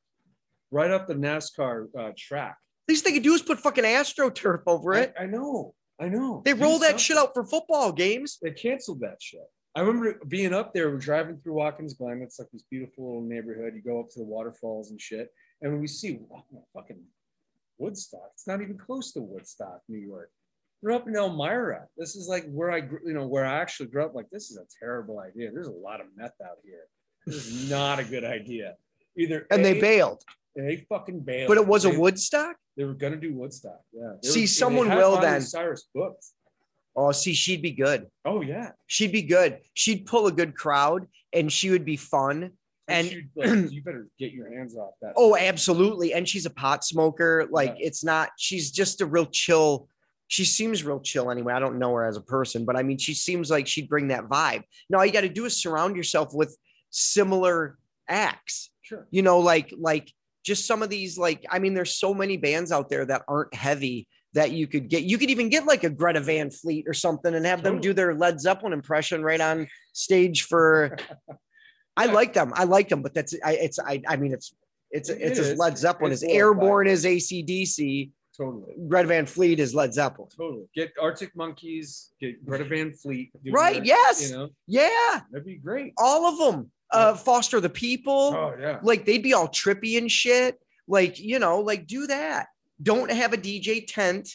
right up the NASCAR uh, track. Least they could do is put fucking AstroTurf over it. I, I know, I know. They Do roll that something. shit out for football games. They canceled that shit. I remember being up there, we're driving through Watkins Glen. It's like this beautiful little neighborhood. You go up to the waterfalls and shit. And when we see fucking Woodstock, it's not even close to Woodstock, New York. We're up in Elmira. This is like where I, grew- you know, where I actually grew up. Like, this is a terrible idea. There's a lot of meth out here. This is not a good idea. Either And they bailed. they fucking bailed. But it was a Woodstock? They were gonna do Woodstock. Yeah. They See, were- someone will Miley then. Cyrus booked. Oh, see, she'd be good. Oh yeah. She'd be good. She'd pull a good crowd and she would be fun. And- you, like, you better get your hands off that. Oh, absolutely. And she's a pot smoker. Like Yeah. it's not, she's just a real chill. She seems real chill anyway. I don't know her as a person, but I mean, she seems like she'd bring that vibe. Now all you got to do is surround yourself with similar acts, Sure. you know, like, like just some of these, like, I mean, there's so many bands out there that aren't heavy that you could get. You could even get like a Greta Van Fleet or something and have them do their Led Zeppelin impression right on stage for, I like them. I like them, but that's, I, it's, I, I mean, it's, it's, It it's as. Led Zeppelin It's as airborne as ACDC. Totally. Greta Van Fleet is Led Zeppelin. Totally. Get Arctic Monkeys, get Greta Van Fleet. Right, their- yes. You know, Yeah, that'd be great. all of them. Uh, Foster the People. Oh yeah. Like they'd be all trippy and shit. Like you know, like do that. Don't have a DJ tent.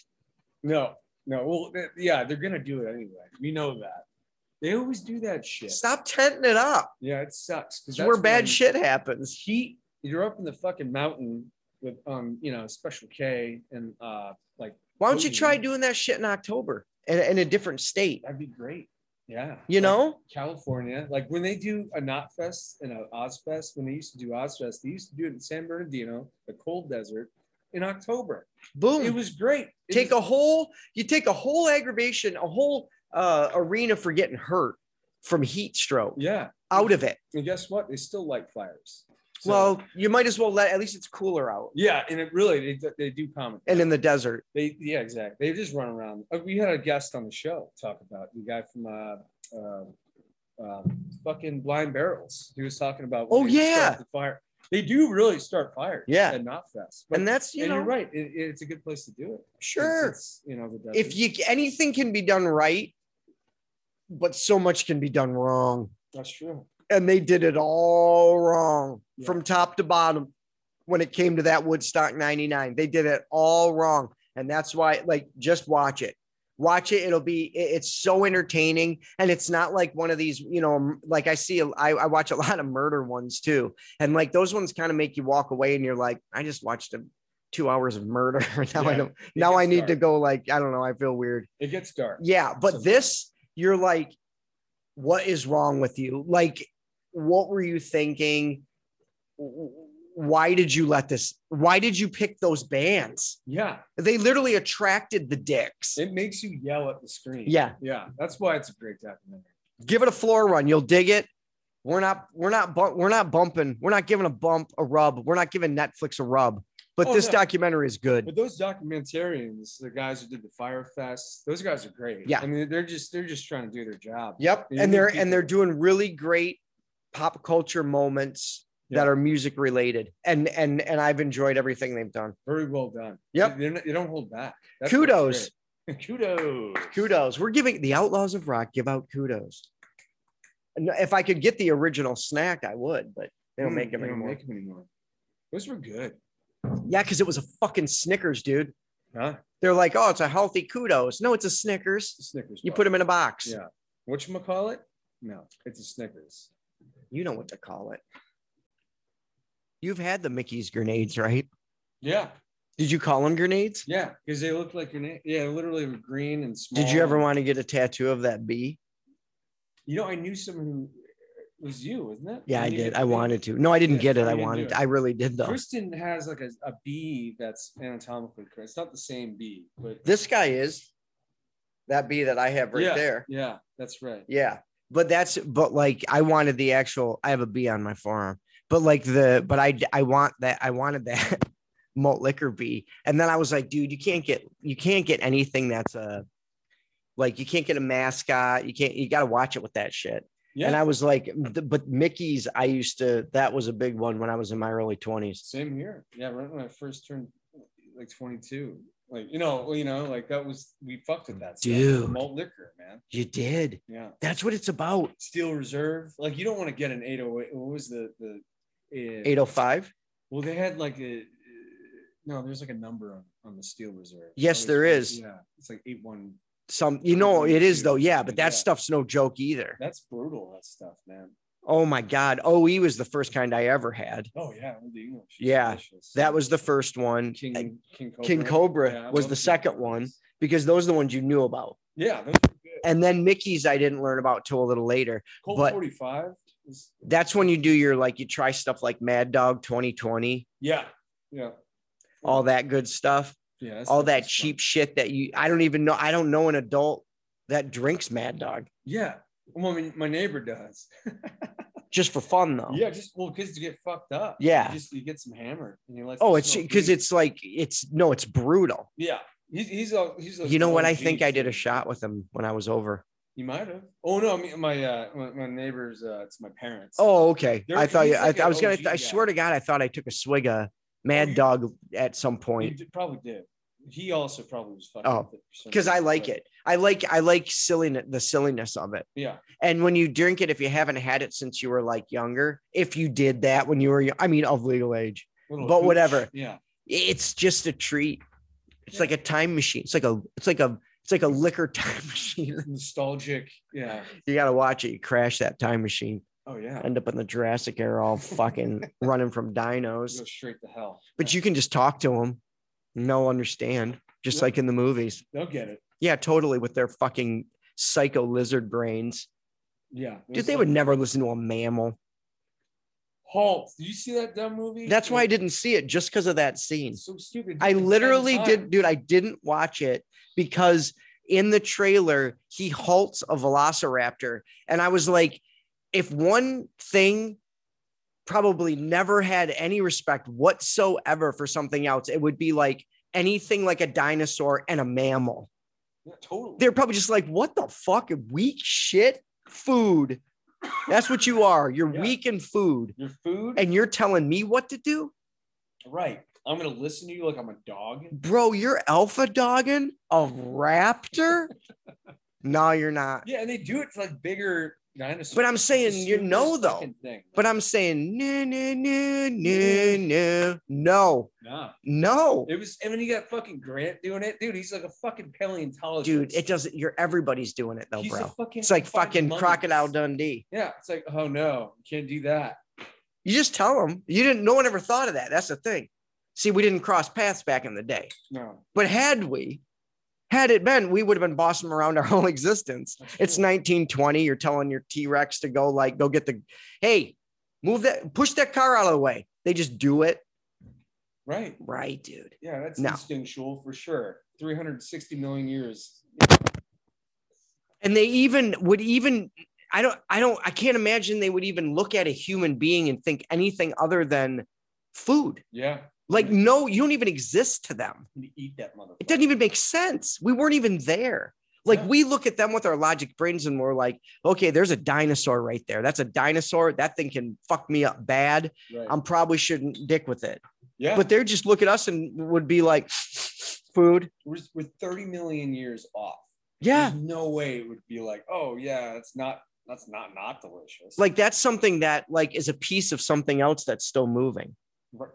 No, no. Well, th- yeah, they're gonna do it anyway. We know that. They always do that shit. Stop tenting it up. Yeah, it sucks. It's where bad shit happens. Heat. You're up in the fucking mountain with um, you know, Special K and uh, like Why don't you try doing that shit in October in, in a different state? that'd be great. Yeah. You Like, know? California, like when they do a Knot Fest and a Ozzfest, when they used to do Ozzfest, they used to do it in San Bernardino, the cold desert, in October. Boom. It was great. It take was- a whole you take a whole aggravation a whole uh, arena for getting hurt from heat stroke yeah. out of it And guess what? They still light fires. So- well you might as well let at least it's cooler out yeah, and it really they, they do comment. and in the desert They yeah, exactly. They just run around. Uh, We had a guest on the show talk about the guy from uh, uh, uh, fucking Blind Barrels. He was talking about. Oh, yeah. the fire. They do really start fires. Yeah. at Knot Fest. and that's you and know you're right. It, it's a good place to do it. sure it's, you know the desert. if you anything can be done right but so much can be done wrong that's true. And they did it all wrong Yeah. from top to bottom when it came to that Woodstock 99. They did it all wrong. And that's why, like, just watch it. Watch it. It'll be, it's so entertaining. And it's not like one of these, you know, like I see, I, I watch a lot of murder ones too. And like those ones kind of make you walk away and you're like, I just watched a, two hours of murder. now I Yeah, don't, now I need to go like, I don't know. I feel weird. It gets dark. Yeah, but this, you're like, what is wrong with you? Like, what were you thinking? Why did you let this? Why did you pick those bands? Yeah, They literally attracted the dicks. it makes you yell at the screen. Yeah, yeah. That's why it's a great documentary. give it a floor run. You'll dig it. We're not, we're not, bu- we're not bumping. We're not giving a bump a rub. We're not giving Netflix a rub. But Oh, this no. documentary is good. But those documentarians, the guys who did the Fyre Fest, those guys are great. Yeah. I mean, they're just they're just trying to do their job. Yep, You and they're people- and they're doing really great pop culture moments that are music related, and and and I've enjoyed everything they've done. Very well done. Yep. They, they don't hold back. what's Kudos. kudos. Kudos. We're giving the Outlaws of Rock give out kudos. If I could get the original snack, I would, but they don't Mm, make them they don't anymore. make 'em anymore. Those were good. Yeah, because it was a fucking Snickers, dude. Huh? They're like, oh, it's a healthy kudos. No, it's a Snickers. Snickers. You bar. put them in a box. Yeah. What you call it? No, it's a Snickers. You know what to call it. You've had the Mickey's grenades, right? Yeah. Did you call them grenades? Yeah. Because they look like grenade. Yeah, literally were green and small. Did you ever want to get a tattoo of that bee? You know, I knew someone who was you, wasn't it? Yeah, I did. I wanted to. No, I didn't Yeah, get it. I wanted. it. I really did though. Kristen has like a, a bee that's anatomically correct. It's not the same bee, but This guy is that bee that I have right yeah, there. Yeah, that's right. Yeah. But that's but like I wanted the actual I have a bee on my forearm. But like the but I I want that I wanted that malt liquor bee. And then I was like, dude, you can't get you can't get anything that's a like you can't get a mascot. You can't you gotta watch it with that shit. Yeah, And I was like, but Mickey's, I used to that was a big one when I was in my early 20s. same here. Yeah, right when I first turned like 22, like you know, you know, like that was we fucked with that. stuff. Malt liquor, man. You did. Yeah, That's what it's about. Steel Reserve. Like you don't want to get an 808. What was the the? Uh, 805. Well, they had like a. uh, No, there's like a number on, on the Steel Reserve. Yes, there is. Yeah, it's like eight one. Some you know it is though, yeah, but that Yeah. stuff's no joke either. That's brutal. That stuff, man. Oh my god. Oh, OE was the first kind I ever had. Oh yeah, Old English. Yeah, delicious. That was the first one. King King Cobra. King Cobra Yeah, was the second one because those are the ones you knew about. Yeah, those are good. And then Mickey's I didn't learn about till a little later. Colt but- 45 is That's when you do your like you try stuff like Mad Dog 2020, yeah, yeah, all that good stuff. yeah. all that cheap fun. shit that you I don't even know. I don't know an adult that drinks Mad Dog Yeah. Well, I mean, my neighbor does. just for fun though. Yeah, just well, because you get fucked up. Yeah. You just you get some hammered, and you like. Oh, it's because it's like it's no, it's brutal. yeah. He's he's a he's a You know what? I think I did a shot with him when I was over. You might have. Oh no, I mean my uh my, my neighbors. Uh, it's my parents. Oh, okay. They're- I thought you. he's I, I was gonna. OG I guy. swear to God, I thought I took a swig of Oh, Mad you- Dog at some point did- probably did. He also probably was fucking. Oh, with it for some because I like but- it. I like. I like silliness. The silliness of it. Yeah. And when you drink it, if you haven't had it since you were like younger, if you did that when you were, I mean, of legal age, Little But whatever. Yeah. it's just a treat. It's Yeah. like a time machine. It's like a. It's like a. It's like a liquor time machine. Nostalgic. Yeah. You got to watch it. You crash that time machine. Oh yeah. End up in the Jurassic era, all fucking running from dinos. Go straight to hell. But Yeah. you can just talk to them. No understand. Just like in the movies. they'll get it. Yeah, totally. With their fucking psycho lizard brains. Yeah. Dude, they like- would never listen to a mammal. Halt. Did you see that dumb movie? That's why I didn't see it just because of that scene. it's so stupid. I Dude, it's literally did, dude. I didn't watch it because in the trailer he halts a velociraptor, and I was like, if one thing probably never had any respect whatsoever for something else, it would be like anything like a dinosaur and a mammal. Yeah, totally. They're probably just like, what the fuck, weak shit food. That's what you are. You're Yeah. weak in food, Your food. and you're telling me what to do, right. I'm gonna listen to you like I'm a dog. bro. You're alpha dogging a raptor. no, you're not. Yeah, and they do it for like bigger But I'm saying you know though. Thing. But I'm saying no, no, no, no, no, no, nah, no, it was. And then you got fucking Grant doing it, dude. He's like a fucking paleontologist, dude. It doesn't. You're everybody's doing it though, He's bro. fucking It's like find fucking crocodile Dundee. Yeah, it's like, oh no, you can't do that. You just tell them. You didn't. No one ever thought of that. That's the thing. See, we didn't cross paths back in the day. No, But had we, had it been, we would have been bossing around our whole existence. It's true. 1920. You're telling your T Rex to go, like, go get the, hey, move that, push that car out of the way. They just do it. right. Right, dude. Yeah, that's No. instinctual for sure. 360 million years. And they even would even, I don't, I don't, I can't imagine they would even look at a human being and think anything other than food. Yeah, Like, mm-hmm. no, you don't even exist to them. eat that motherfucker. It doesn't even make sense. We weren't even there. Like Yeah. we look at them with our logic brains and we're like, okay, there's a dinosaur right there. That's a dinosaur. That thing can fuck me up bad. Right. I'm probably shouldn't dick with it. yeah, But they're just look at us and would be like, food. we're, we're 30 million years off. Yeah. There's no way it would be like, oh yeah, it's not. That's not not delicious. Like that's something that like is a piece of something else that's still moving.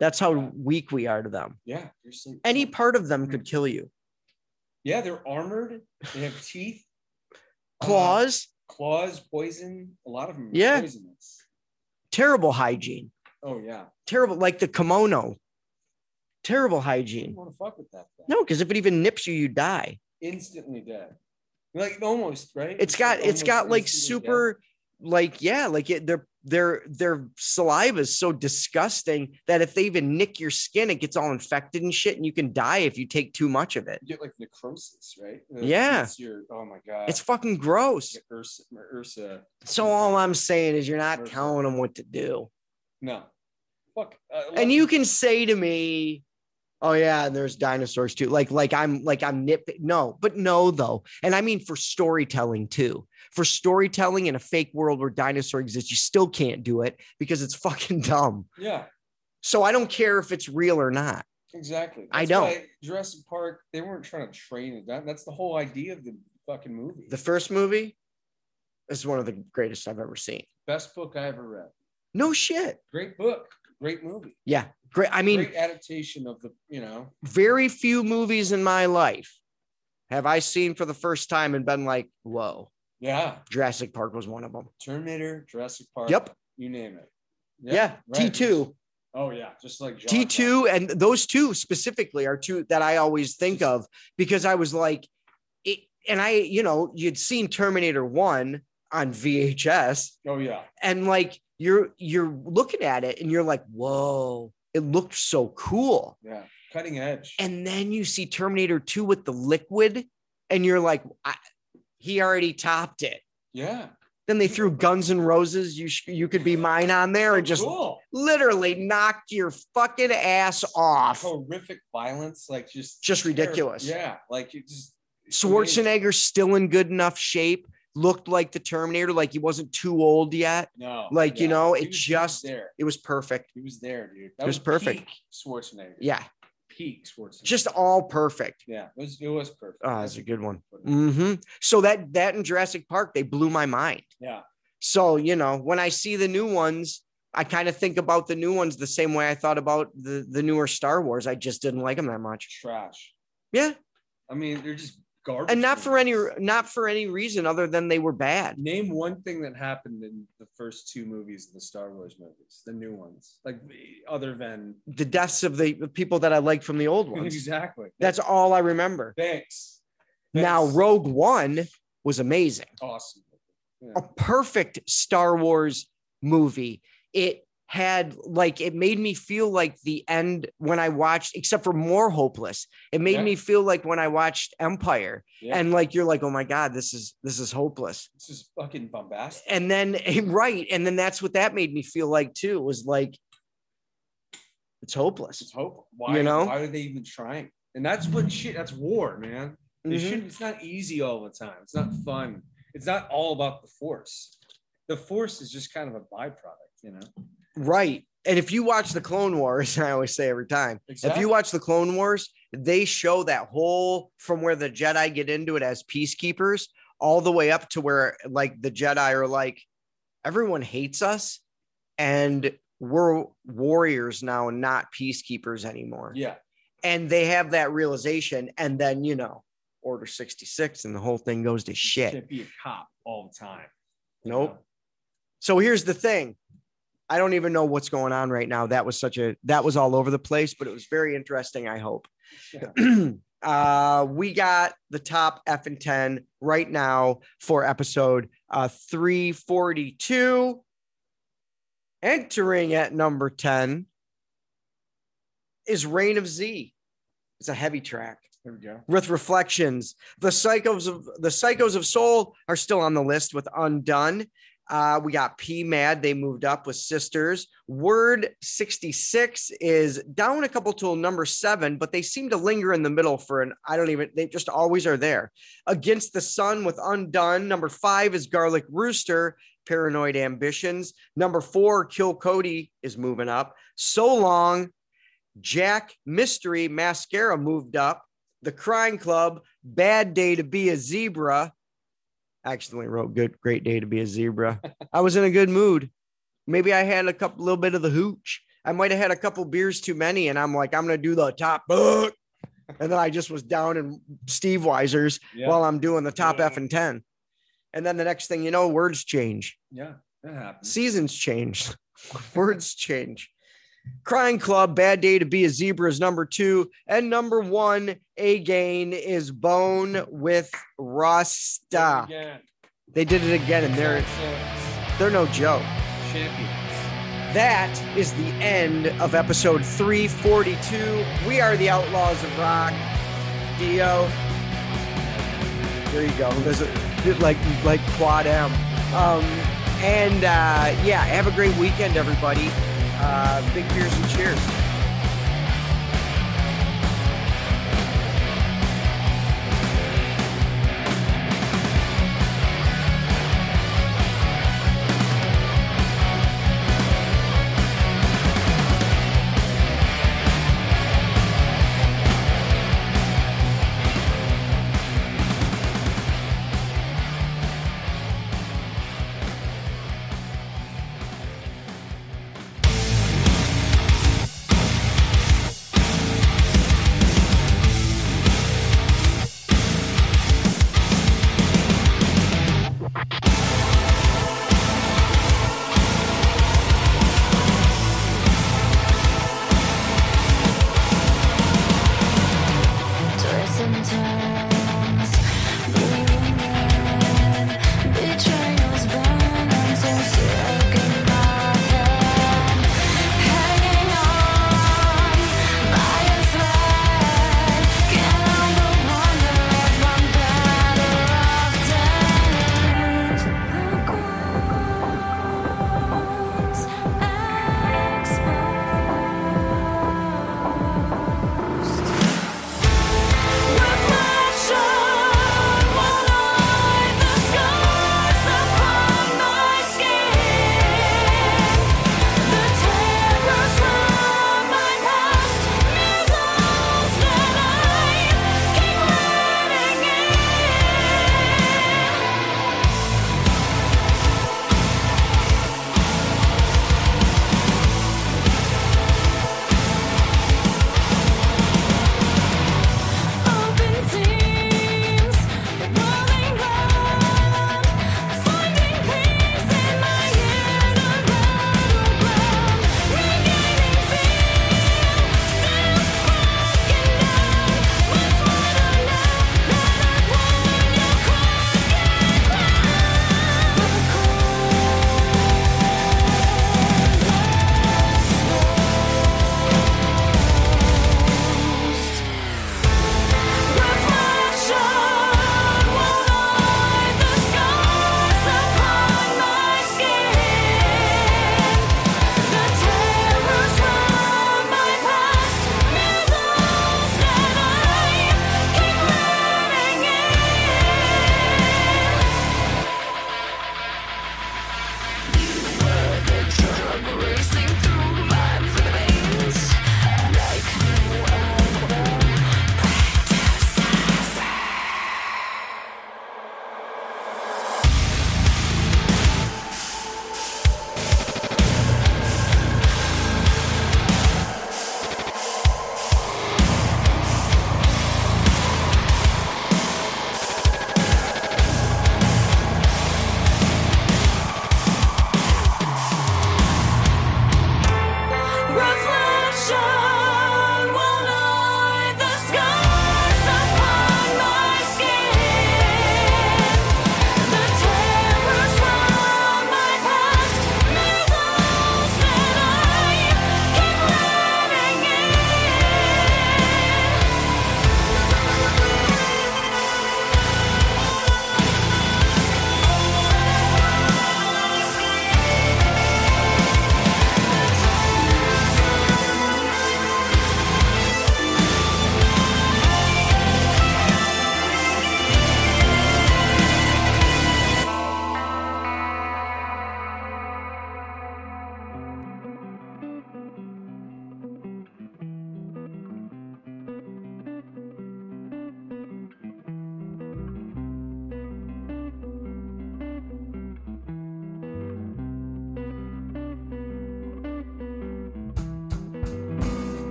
That's how weak we are to them. yeah, Any part of them could kill you. Yeah, they're armored. They have teeth, uh, Claws, claws, poison. A lot of them. Yeah. poisonous. terrible hygiene. Oh yeah. Terrible, like the Komodo. Terrible hygiene. want to fuck with that. Thing. No, because if it even nips you, you die. Instantly dead. Like almost right. It's got it's got like super like yeah, like it, they're their their saliva is so disgusting that if they even nick your skin, it gets all infected and shit, and you can die if you take too much of it. You get like necrosis, right? Uh, Yeah. Your, oh my god. It's fucking gross. Like Ursa, Ursa. So all I'm saying is you're not Perfect. telling them what to do. No. Fuck. Uh, And you can say to me, "Oh yeah, and there's dinosaurs too." Like like I'm like I'm nip. No, but no though. And I mean for storytelling too. For storytelling in a fake world where dinosaur exists, you still can't do it because it's fucking dumb. Yeah. So I don't care if it's real or not. Exactly. I That's don't. why Jurassic Park, they weren't trying to train it. That, that's the whole idea of the fucking movie. The first movie is one of the greatest I've ever seen. best book I ever read. No shit. Great book. Great movie. Yeah, great. I mean, Great adaptation of the, you know, very few movies in my life have I seen for the first time and been like, "Whoa." Yeah. Jurassic Park was one of them. Terminator, Jurassic Park. Yep. You name it. Yeah, right. T2. Oh yeah, just like Jaws. T2 and those two specifically are two that I always think of because I was like it, and I, you know, you'd seen Terminator 1 on VHS Oh yeah. and like you're you're looking at it and you're like, "Whoa, it looked so cool." Yeah. Cutting edge. And then you see Terminator 2 with the liquid and you're like, I, he already topped it. yeah. Then they threw Guns N' Roses. You sh- you could be mine on there and just cool. literally knocked your fucking ass off. horrific violence, like just Just terrible. ridiculous. Yeah, like it just Schwarzenegger still in good enough shape, looked like the Terminator, like he wasn't too old yet. No, Like, you know, it just- there. It was perfect. He was there, dude. It was perfect. peak Schwarzenegger. Yeah, peak Schwarzenegger. just all perfect. yeah, it was it was perfect. Oh, that's a good one. Mm-hmm. So that that in Jurassic Park, they blew my mind. Yeah, So, you know, when I see the new ones, I kind of think about the new ones the same way I thought about the, the newer Star Wars. I just didn't like them that much. trash. Yeah. I mean, they're just garbage. And not for any not for any reason other than they were bad. Name one thing that happened in the first two movies of the Star Wars movies, the new ones, like other than The deaths of the people that I liked from the old ones. exactly. That's all I remember. thanks. Now, Rogue One was amazing. awesome. Yeah. A perfect Star Wars movie. It had like it made me feel like the end when I watched, except for more hopeless. It made Yeah. me feel like when I watched Empire, Yeah. and like you're like, oh my god, this is this is hopeless. This is fucking bombastic. And then right, and then that's what that made me feel like too. Was like it's hopeless. It's hope. Why? You know? Why are they even trying? And that's what shit. That's war, man. It Mhm. should, it's not easy all the time. It's not fun. It's not all about the force. The force is just kind of a byproduct, you know. Right. And if you watch the Clone Wars, I always say every time, if you watch the Clone Wars, they show that whole from where the Jedi get into it as peacekeepers all the way up to where like the Jedi are like, everyone hates us and we're warriors now and not peacekeepers anymore. Yeah. And they have that realization. And then, you know, Order 66 and the whole thing goes to You shit. can't be a cop all the time. Nope. know? So here's the thing. I don't even know what's going on right now. That was such a that was all over the place, but it was very interesting. I hope. Yeah. uh, we got the top F and 10 right now for episode uh, 342. Entering at number 10 is Reign of Z. It's a heavy track There we go. with reflections. The psychos of the psychos of soul are still on the list with undone. Uh, we got P Mad. They moved up with sisters. Word 66 is down a couple to number seven, but they seem to linger in the middle for an I don't even, they just always are there. Against the Sun with Undone. Number five is Garlic Rooster, Paranoid Ambitions. Number four, Kill Cody is moving up. So Long, Jack Mystery Mascara moved up. The Crying Club, Bad Day to Be a Zebra. Accidentally wrote good, great day to be a zebra. I was in a good mood. Maybe I had a couple, little bit of the hooch. I might have had a couple beers too many, and I'm like, I'm gonna do the top book. And then I just was down in Steve Weiser's Yeah. while I'm doing the top Yeah. F and 10. And then the next thing you know, words change, yeah. That happens. seasons change, words change. Crying Club, Bad Day to Be a Zebra is number two. And number one, A Gain is Bone with Rasta. Again. They did it again, and they're they're no joke. champions. That is the end of episode 342. We are the Outlaws of Rock. Dio. There you go. There's a, like like quad M. Um, and uh, yeah, have a great weekend, everybody. Uh, big beers and cheers.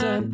100%.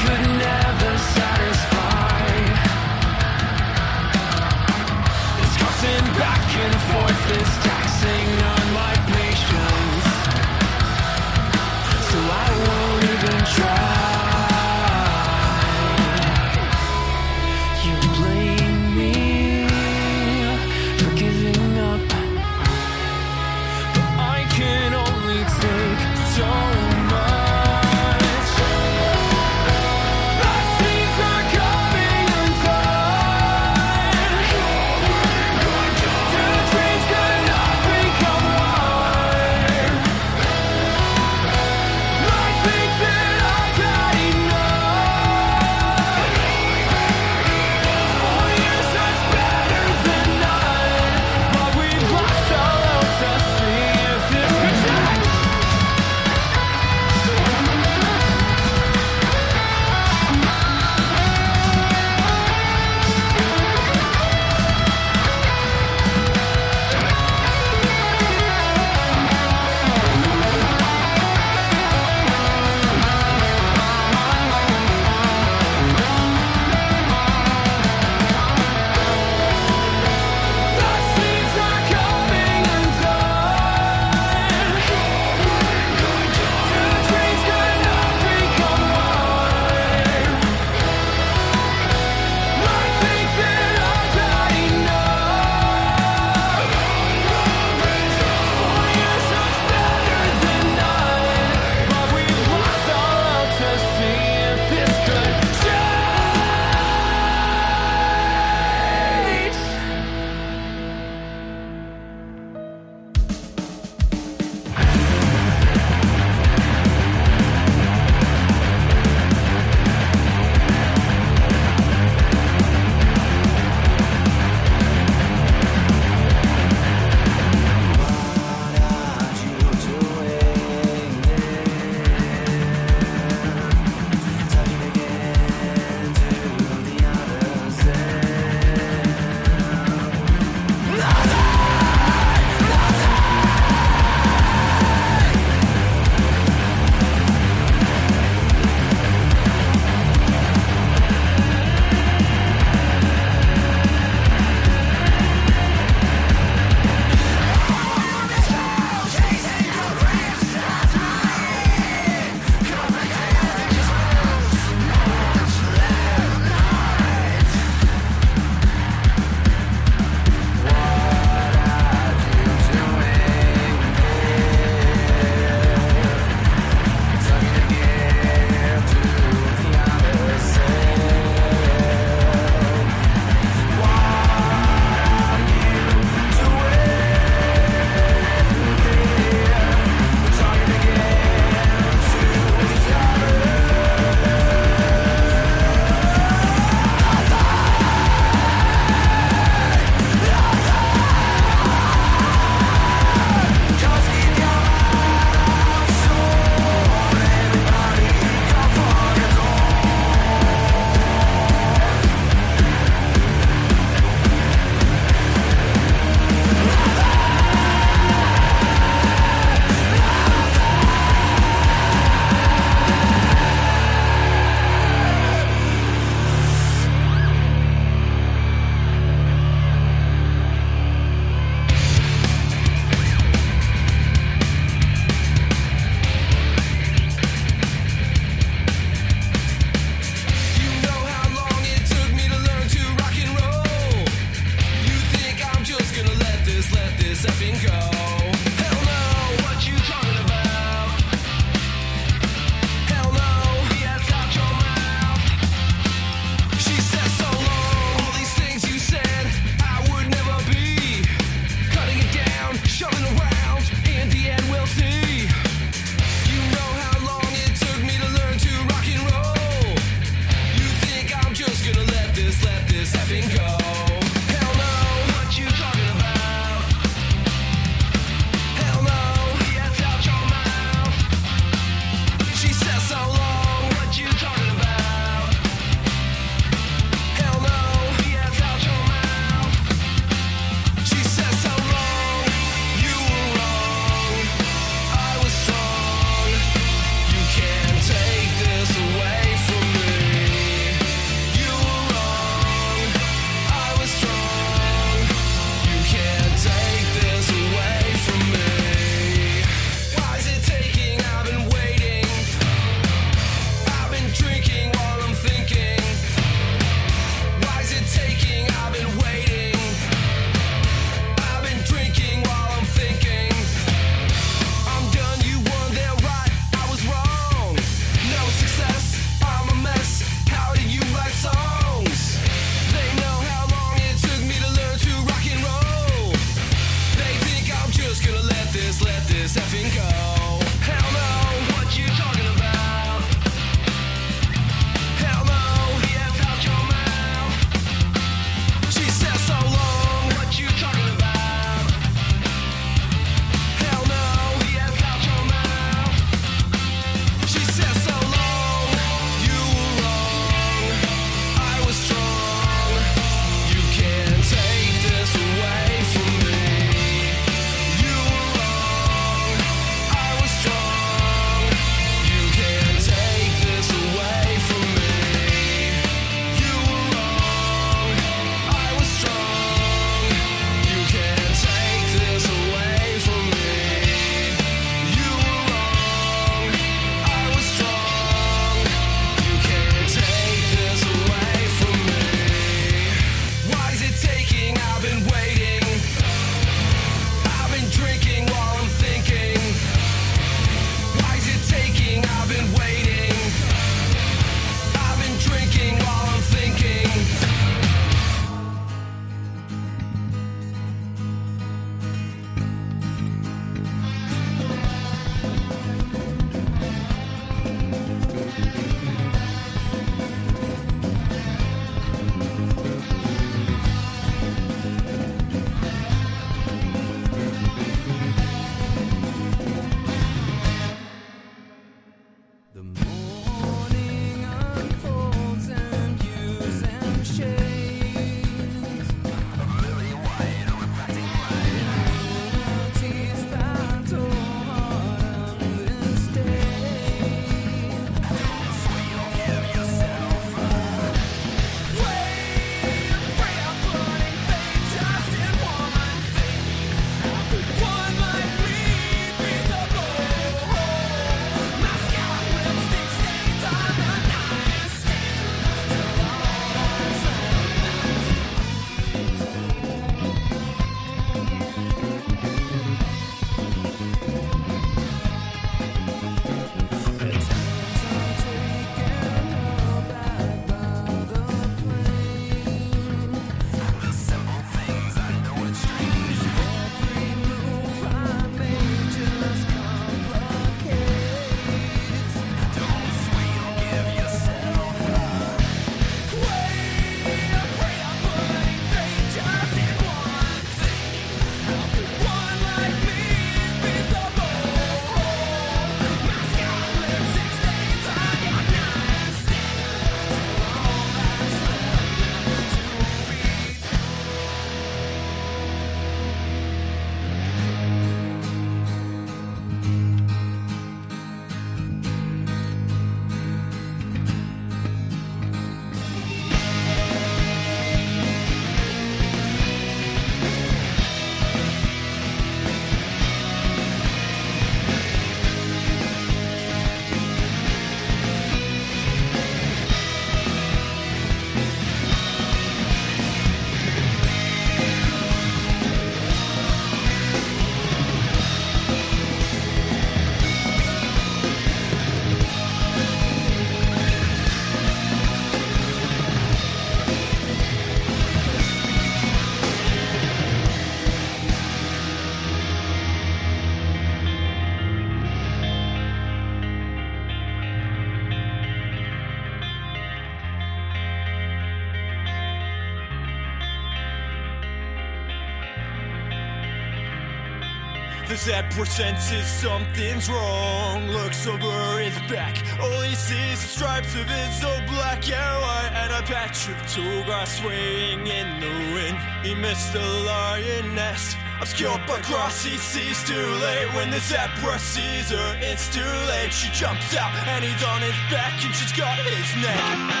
The zebra senses something's wrong. Looks over his back. All he sees is stripes of his old black white and a patch of tall grass swaying in the wind. He missed the lioness. Obscured by grass, he sees too late. When the zebra sees her, it's too late. She jumps out and he's on his back and she's got his neck.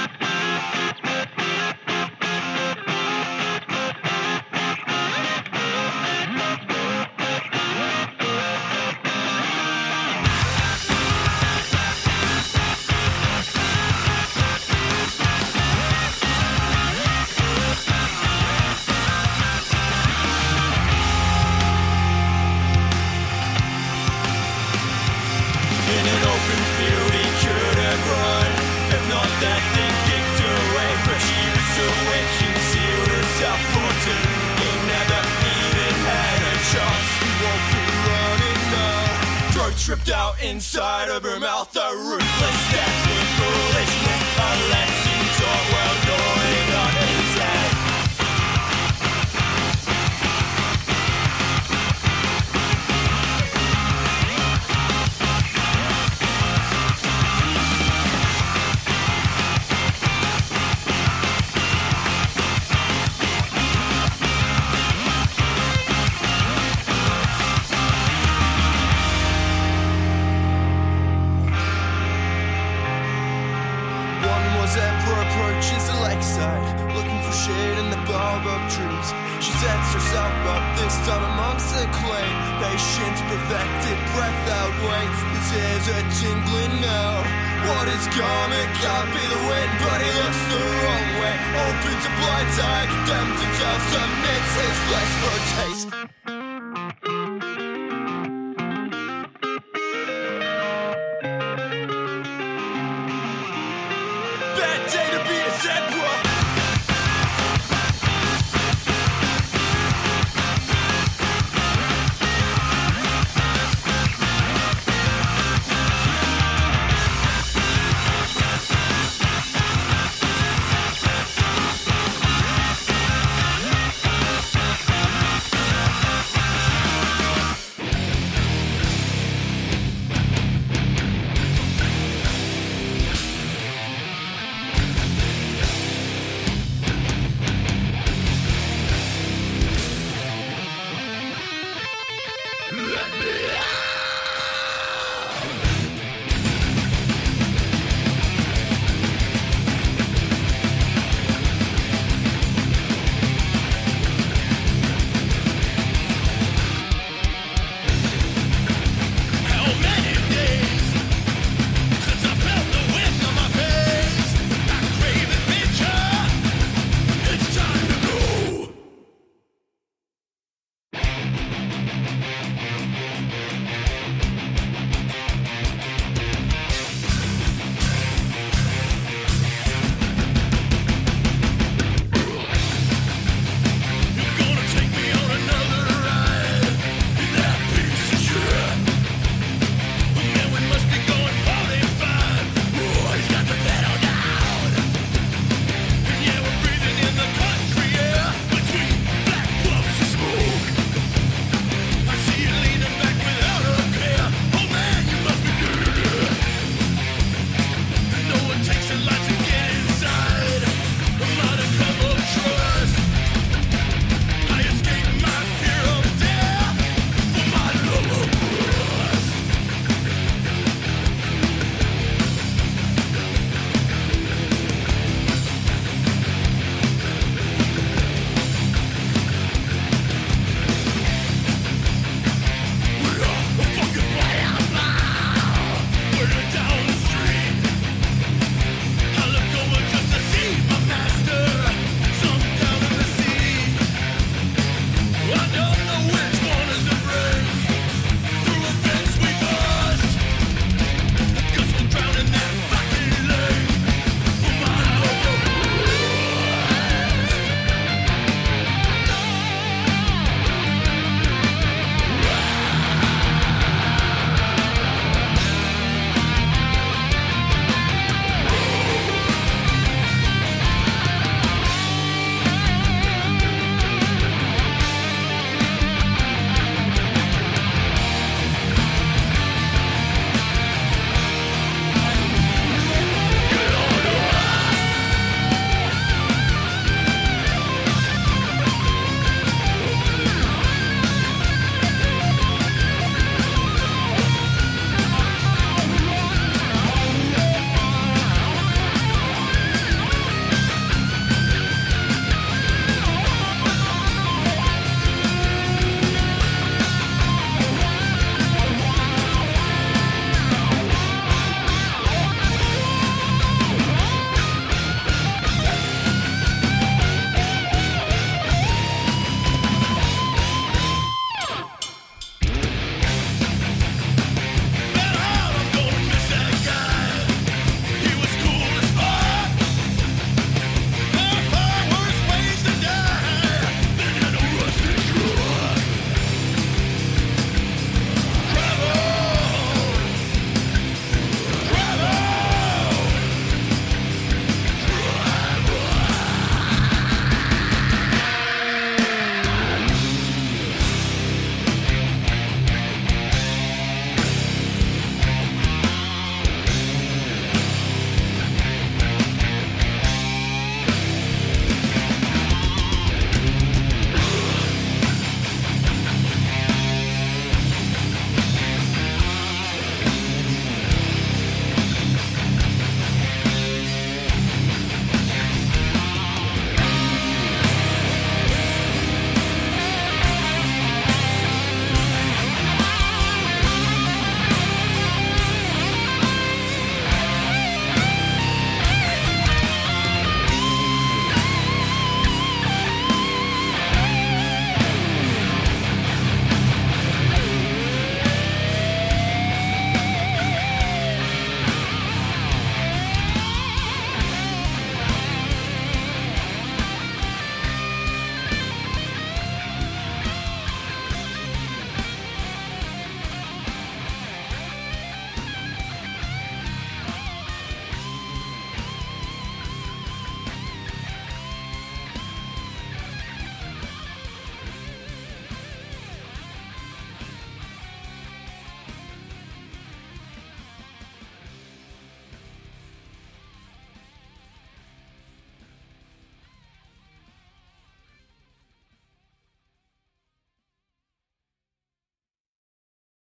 Inside of her mouth A ruthless death foolishness